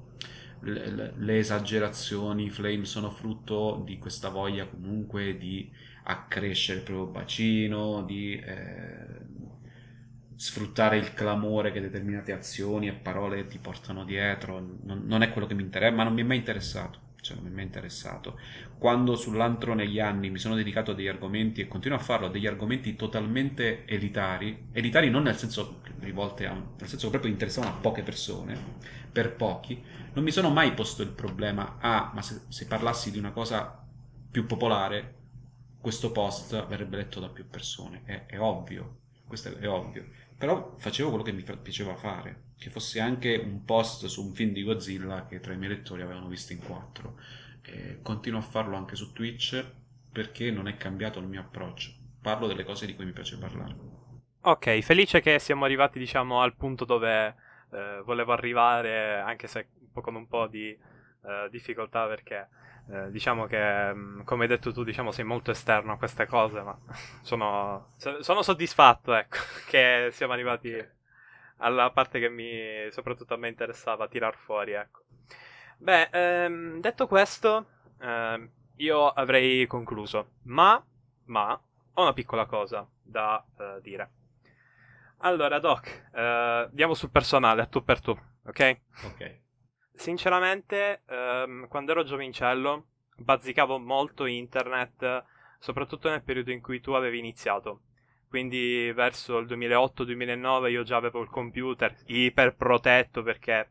le, esagerazioni, flame sono frutto di questa voglia comunque di accrescere il proprio bacino, di eh, sfruttare il clamore che determinate azioni e parole ti portano dietro. Non, non è quello che mi interessa, ma non mi è mai interessato cioè non mi è mai interessato. Quando sull'antro negli anni mi sono dedicato a degli argomenti e continuo a farlo, a degli argomenti totalmente elitari, elitari non nel senso rivolti a, nel senso proprio interessavano a poche persone, per pochi, non mi sono mai posto il problema, ah, ma se, se parlassi di una cosa più popolare, questo post verrebbe letto da più persone, è, è ovvio, questo è, è ovvio. Però facevo quello che mi piaceva fare che fosse anche un post su un film di Godzilla che tra i miei lettori avevano visto in quattro. E continuo a farlo anche su Twitch perché non è cambiato il mio approccio. Parlo delle cose di cui mi piace parlare. Ok, felice che siamo arrivati, diciamo, al punto dove eh, volevo arrivare, anche se con un po' di eh, difficoltà perché eh, diciamo che, mm, come hai detto tu, diciamo, sei molto esterno a queste cose, ma sono, sono soddisfatto, ecco, che siamo arrivati alla parte che mi, soprattutto a me interessava tirar fuori, ecco. Beh, ehm, detto questo, ehm, io avrei concluso, ma, ma, ho una piccola cosa da uh, dire. Allora, Doc, uh, andiamo sul personale, a tu per tu, ok? Ok. Sinceramente, um, quando ero giovincello, bazzicavo molto internet, soprattutto nel periodo in cui tu avevi iniziato quindi verso il 2008-2009 io già avevo il computer iper protetto perché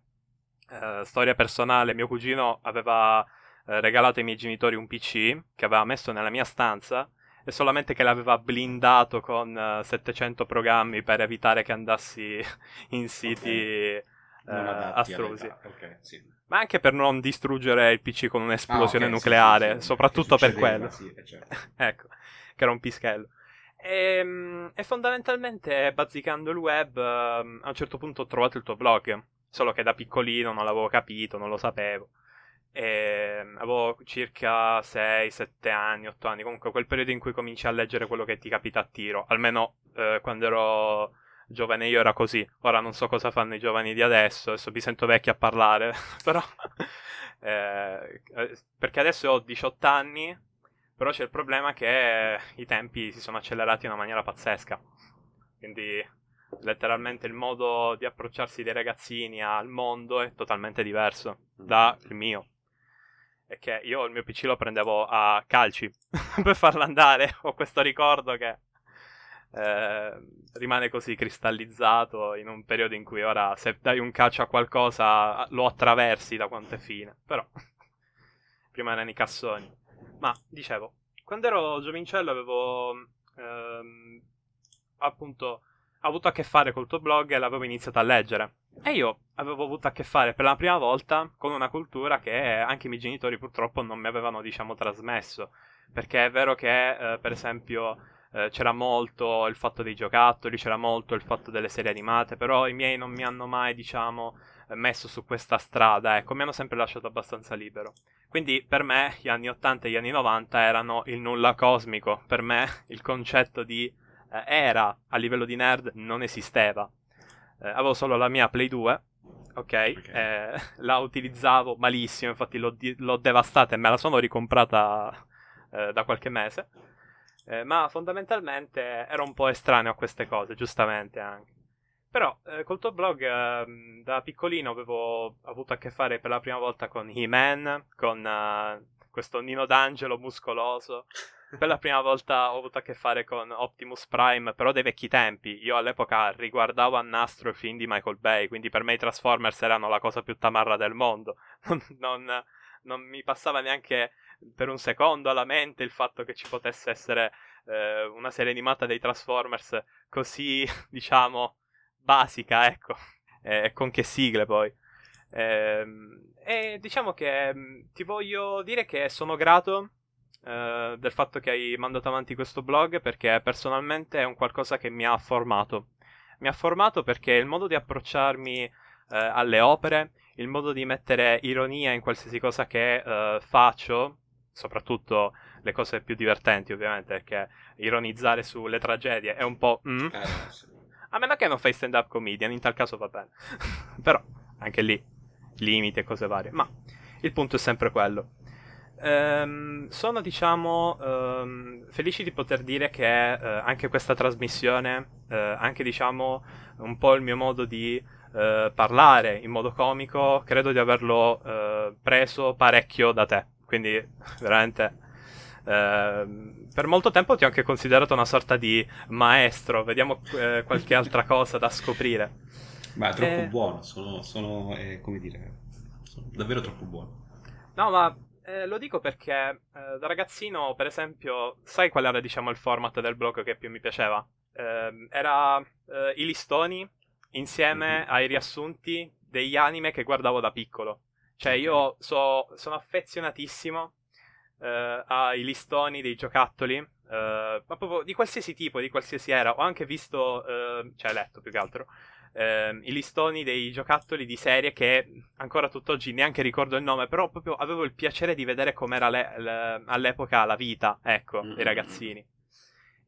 eh, storia personale, mio cugino aveva eh, regalato ai miei genitori un PC che aveva messo nella mia stanza e solamente che l'aveva blindato con uh, eh, 700 programmi per evitare che andassi in siti okay. uh, astrusi. Okay, sì. Ma anche per non distruggere il PC con un'esplosione ah, okay, nucleare, sì, sì, soprattutto per quello. Certo. ecco, che era un pischello. E, ehm, e, fondamentalmente bazzicando il web ehm, a un certo punto ho trovato il tuo blog, solo che da piccolino non l'avevo capito, non lo sapevo. E ehm, avevo circa 6, 7 anni, 8 anni, comunque quel periodo in cui cominci a leggere quello che ti capita a tiro, almeno eh, quando ero giovane io era così, ora non so cosa fanno i giovani di adesso, adesso mi sento vecchio a parlare, però eh, eh perché adesso ho 18 anni però c'è il problema che i tempi si sono accelerati in una maniera pazzesca. Quindi letteralmente il modo di approcciarsi dei ragazzini al mondo è totalmente diverso mm. dal mio. E che io il mio PC lo prendevo a calci per farlo andare. Ho questo ricordo che eh, rimane così cristallizzato in un periodo in cui ora se dai un calcio a qualcosa lo attraversi da quanto è fine. Però prima erano i cassoni. Ma, dicevo, quando ero giovincello avevo ehm, appunto avuto a che fare col tuo blog e l'avevo iniziato a leggere. E io avevo avuto a che fare per la prima volta con una cultura che anche i miei genitori purtroppo non mi avevano, diciamo, trasmesso. Perché è vero che, eh, per esempio, eh, c'era molto il fatto dei giocattoli, c'era molto il fatto delle serie animate, però i miei non mi hanno mai, diciamo, messo su questa strada, ecco, mi hanno sempre lasciato abbastanza libero. Quindi per me gli anni 80 e gli anni 90 erano il nulla cosmico, per me il concetto di eh, era a livello di nerd non esisteva. Eh, avevo solo la mia Play 2, ok? okay. Eh, la utilizzavo malissimo, infatti l'ho, di- l'ho, devastata e me la sono ricomprata eh, da qualche mese. Eh, ma fondamentalmente ero un po' estraneo a queste cose, giustamente anche. Però eh, col tuo blog eh, da piccolino avevo avuto a che fare per la prima volta con He-Man, con uh, questo Nino D'Angelo muscoloso. Per la prima volta ho avuto a che fare con Optimus Prime, però dei vecchi tempi. Io all'epoca riguardavo a nastro i film di Michael Bay, quindi per me i Transformers erano la cosa più tamarra del mondo. non, non mi passava neanche per un secondo alla mente il fatto che ci potesse essere eh, una serie animata dei Transformers così, diciamo, basica, ecco. E con che sigle poi. Eh, e diciamo che mm, ti voglio dire che sono grato eh, del fatto che hai mandato avanti questo blog perché personalmente è un qualcosa che mi ha formato. Mi ha formato perché il modo di approcciarmi eh, alle opere, il modo di mettere ironia in qualsiasi cosa che eh, faccio, soprattutto le cose più divertenti ovviamente, perché ironizzare sulle tragedie è un po'... Mm, eh. A meno che non fai stand up comedian, in tal caso va bene. Però, anche lì, limiti e cose varie. Ma il punto è sempre quello. Ehm, sono, diciamo, ehm, felice di poter dire che eh, anche questa trasmissione, eh, anche, diciamo, un po' il mio modo di eh, parlare in modo comico, credo di averlo eh, preso parecchio da te. Quindi, veramente Ehm, per molto tempo ti ho anche considerato una sorta di maestro. Vediamo eh, qualche altra cosa da scoprire. Ma è troppo eh... buono, sono, sono eh, come dire, sono davvero troppo buono. No, ma eh, lo dico perché eh, da ragazzino, per esempio, sai qual era diciamo il format del blog che più mi piaceva? Ehm, era eh, i listoni insieme mm-hmm. ai riassunti degli anime che guardavo da piccolo. Cioè, io so, sono affezionatissimo eh, ai listoni dei giocattoli, eh, ma proprio di qualsiasi tipo, di qualsiasi era. Ho anche visto, eh, cioè letto più che altro, eh, i listoni dei giocattoli di serie che ancora tutt'oggi neanche ricordo il nome, però proprio avevo il piacere di vedere com'era le, le, all'epoca la vita, ecco, mm-hmm. dei ragazzini.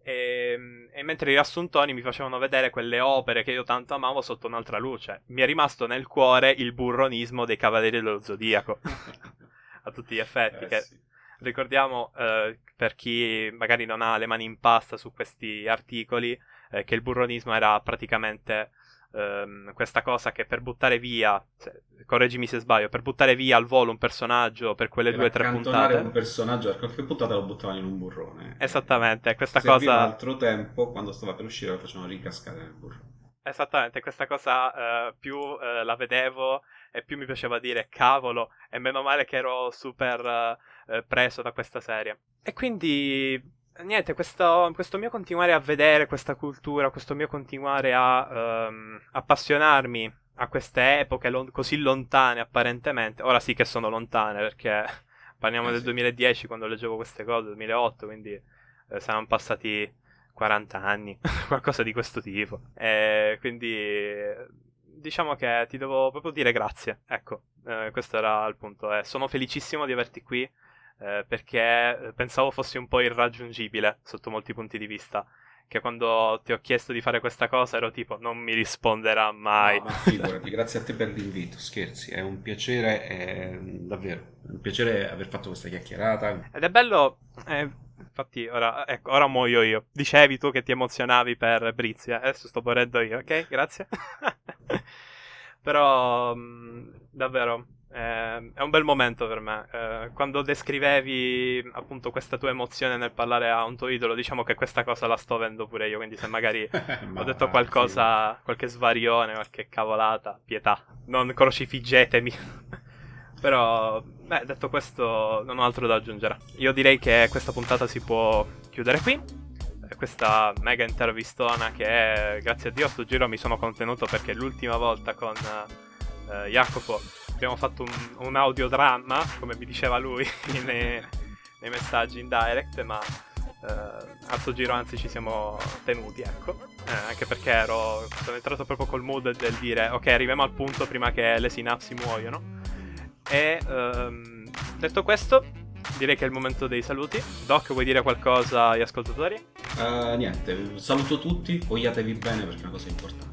E, ehm, e, mentre i riassuntoni mi facevano vedere quelle opere che io tanto amavo sotto un'altra luce. Mi è rimasto nel cuore il burronismo dei Cavalieri dello Zodiaco. a tutti gli effetti. Eh, che sì. Ricordiamo eh, per chi magari non ha le mani in pasta su questi articoli eh, che il burronismo era praticamente ehm, questa cosa che per buttare via, se, correggimi se sbaglio, per buttare via al volo un personaggio per quelle per due o tre puntate. un personaggio, a qualche puntata lo buttavano in un burrone. Esattamente, questa Serviva cosa... altro tempo, quando stava per uscire lo facevano ricascare nel burro. Esattamente, questa cosa eh, più eh, la vedevo e più mi piaceva dire cavolo, e meno male che ero super eh, eh, preso da questa serie. E quindi, niente, questo, questo, mio continuare a vedere questa cultura, questo mio continuare a um, appassionarmi a queste epoche lo- così lontane apparentemente, ora sì che sono lontane perché parliamo eh, del 2010 quando leggevo queste cose, 2008, quindi eh, saranno passati 40 anni, qualcosa di questo tipo. E quindi diciamo che ti devo proprio dire grazie. Ecco, eh, questo era il punto. Sono felicissimo di averti qui eh, perché pensavo fossi un po' irraggiungibile sotto molti punti di vista. Che quando ti ho chiesto di fare questa cosa ero tipo non mi risponderà mai. No, ma figurati, grazie a te per l'invito. Scherzi, è un piacere, è davvero un piacere aver fatto questa chiacchierata. Ed è bello. Eh, infatti, ora, ecco, ora muoio io. Dicevi tu che ti emozionavi per Brizia, adesso sto morendo io, ok? Grazie. Però, mh, mm, davvero, eh, è un bel momento per me. Eh, quando descrivevi appunto questa tua emozione nel parlare a un tuo idolo, diciamo che questa cosa la sto avendo pure io. Quindi, se magari ho detto qualcosa, sì. qualche svarione, qualche cavolata, pietà, non crocifiggetemi. Però, beh, detto questo, non ho altro da aggiungere. Io direi che questa puntata si può chiudere qui questa mega intervistona che grazie a Dio a sto giro mi sono contenuto perché l'ultima volta con uh, Jacopo abbiamo fatto un, un audiodramma, come mi diceva lui nei, nei messaggi in direct, ma uh, a sto giro anzi ci siamo tenuti, ecco. Eh, anche perché ero. Sono entrato proprio col mood del dire: Ok, arriviamo al punto prima che le sinapsi muoiono. E ehm, detto questo, direi che è il momento dei saluti. Doc, vuoi dire qualcosa agli ascoltatori? Uh, niente, saluto tutti, vogliatevi bene perché è una cosa importante.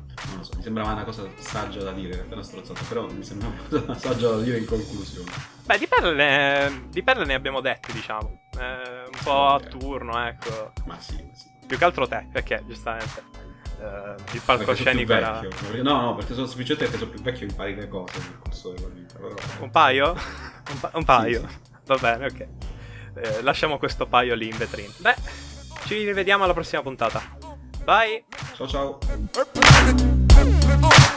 So, mi sembrava una cosa saggia da dire, appena strozzato, però mi sembra una cosa saggia da dire in conclusione. Beh, di perle, di perle ne abbiamo dette, diciamo. Eh, un po' a turno, ecco. Ma sì, ma sì. Più che altro te, perché giustamente. Uh, il palcoscenico era. No, no, perché sono semplicemente perché sono più vecchio e impari le cose nel corso della vita. Però... Un paio? Un, pa- un paio? Sì, sì. Va bene, ok. Eh, lasciamo questo paio lì in vetrina. Beh, ci rivediamo alla prossima puntata. Bye! Ciao ciao! Oh,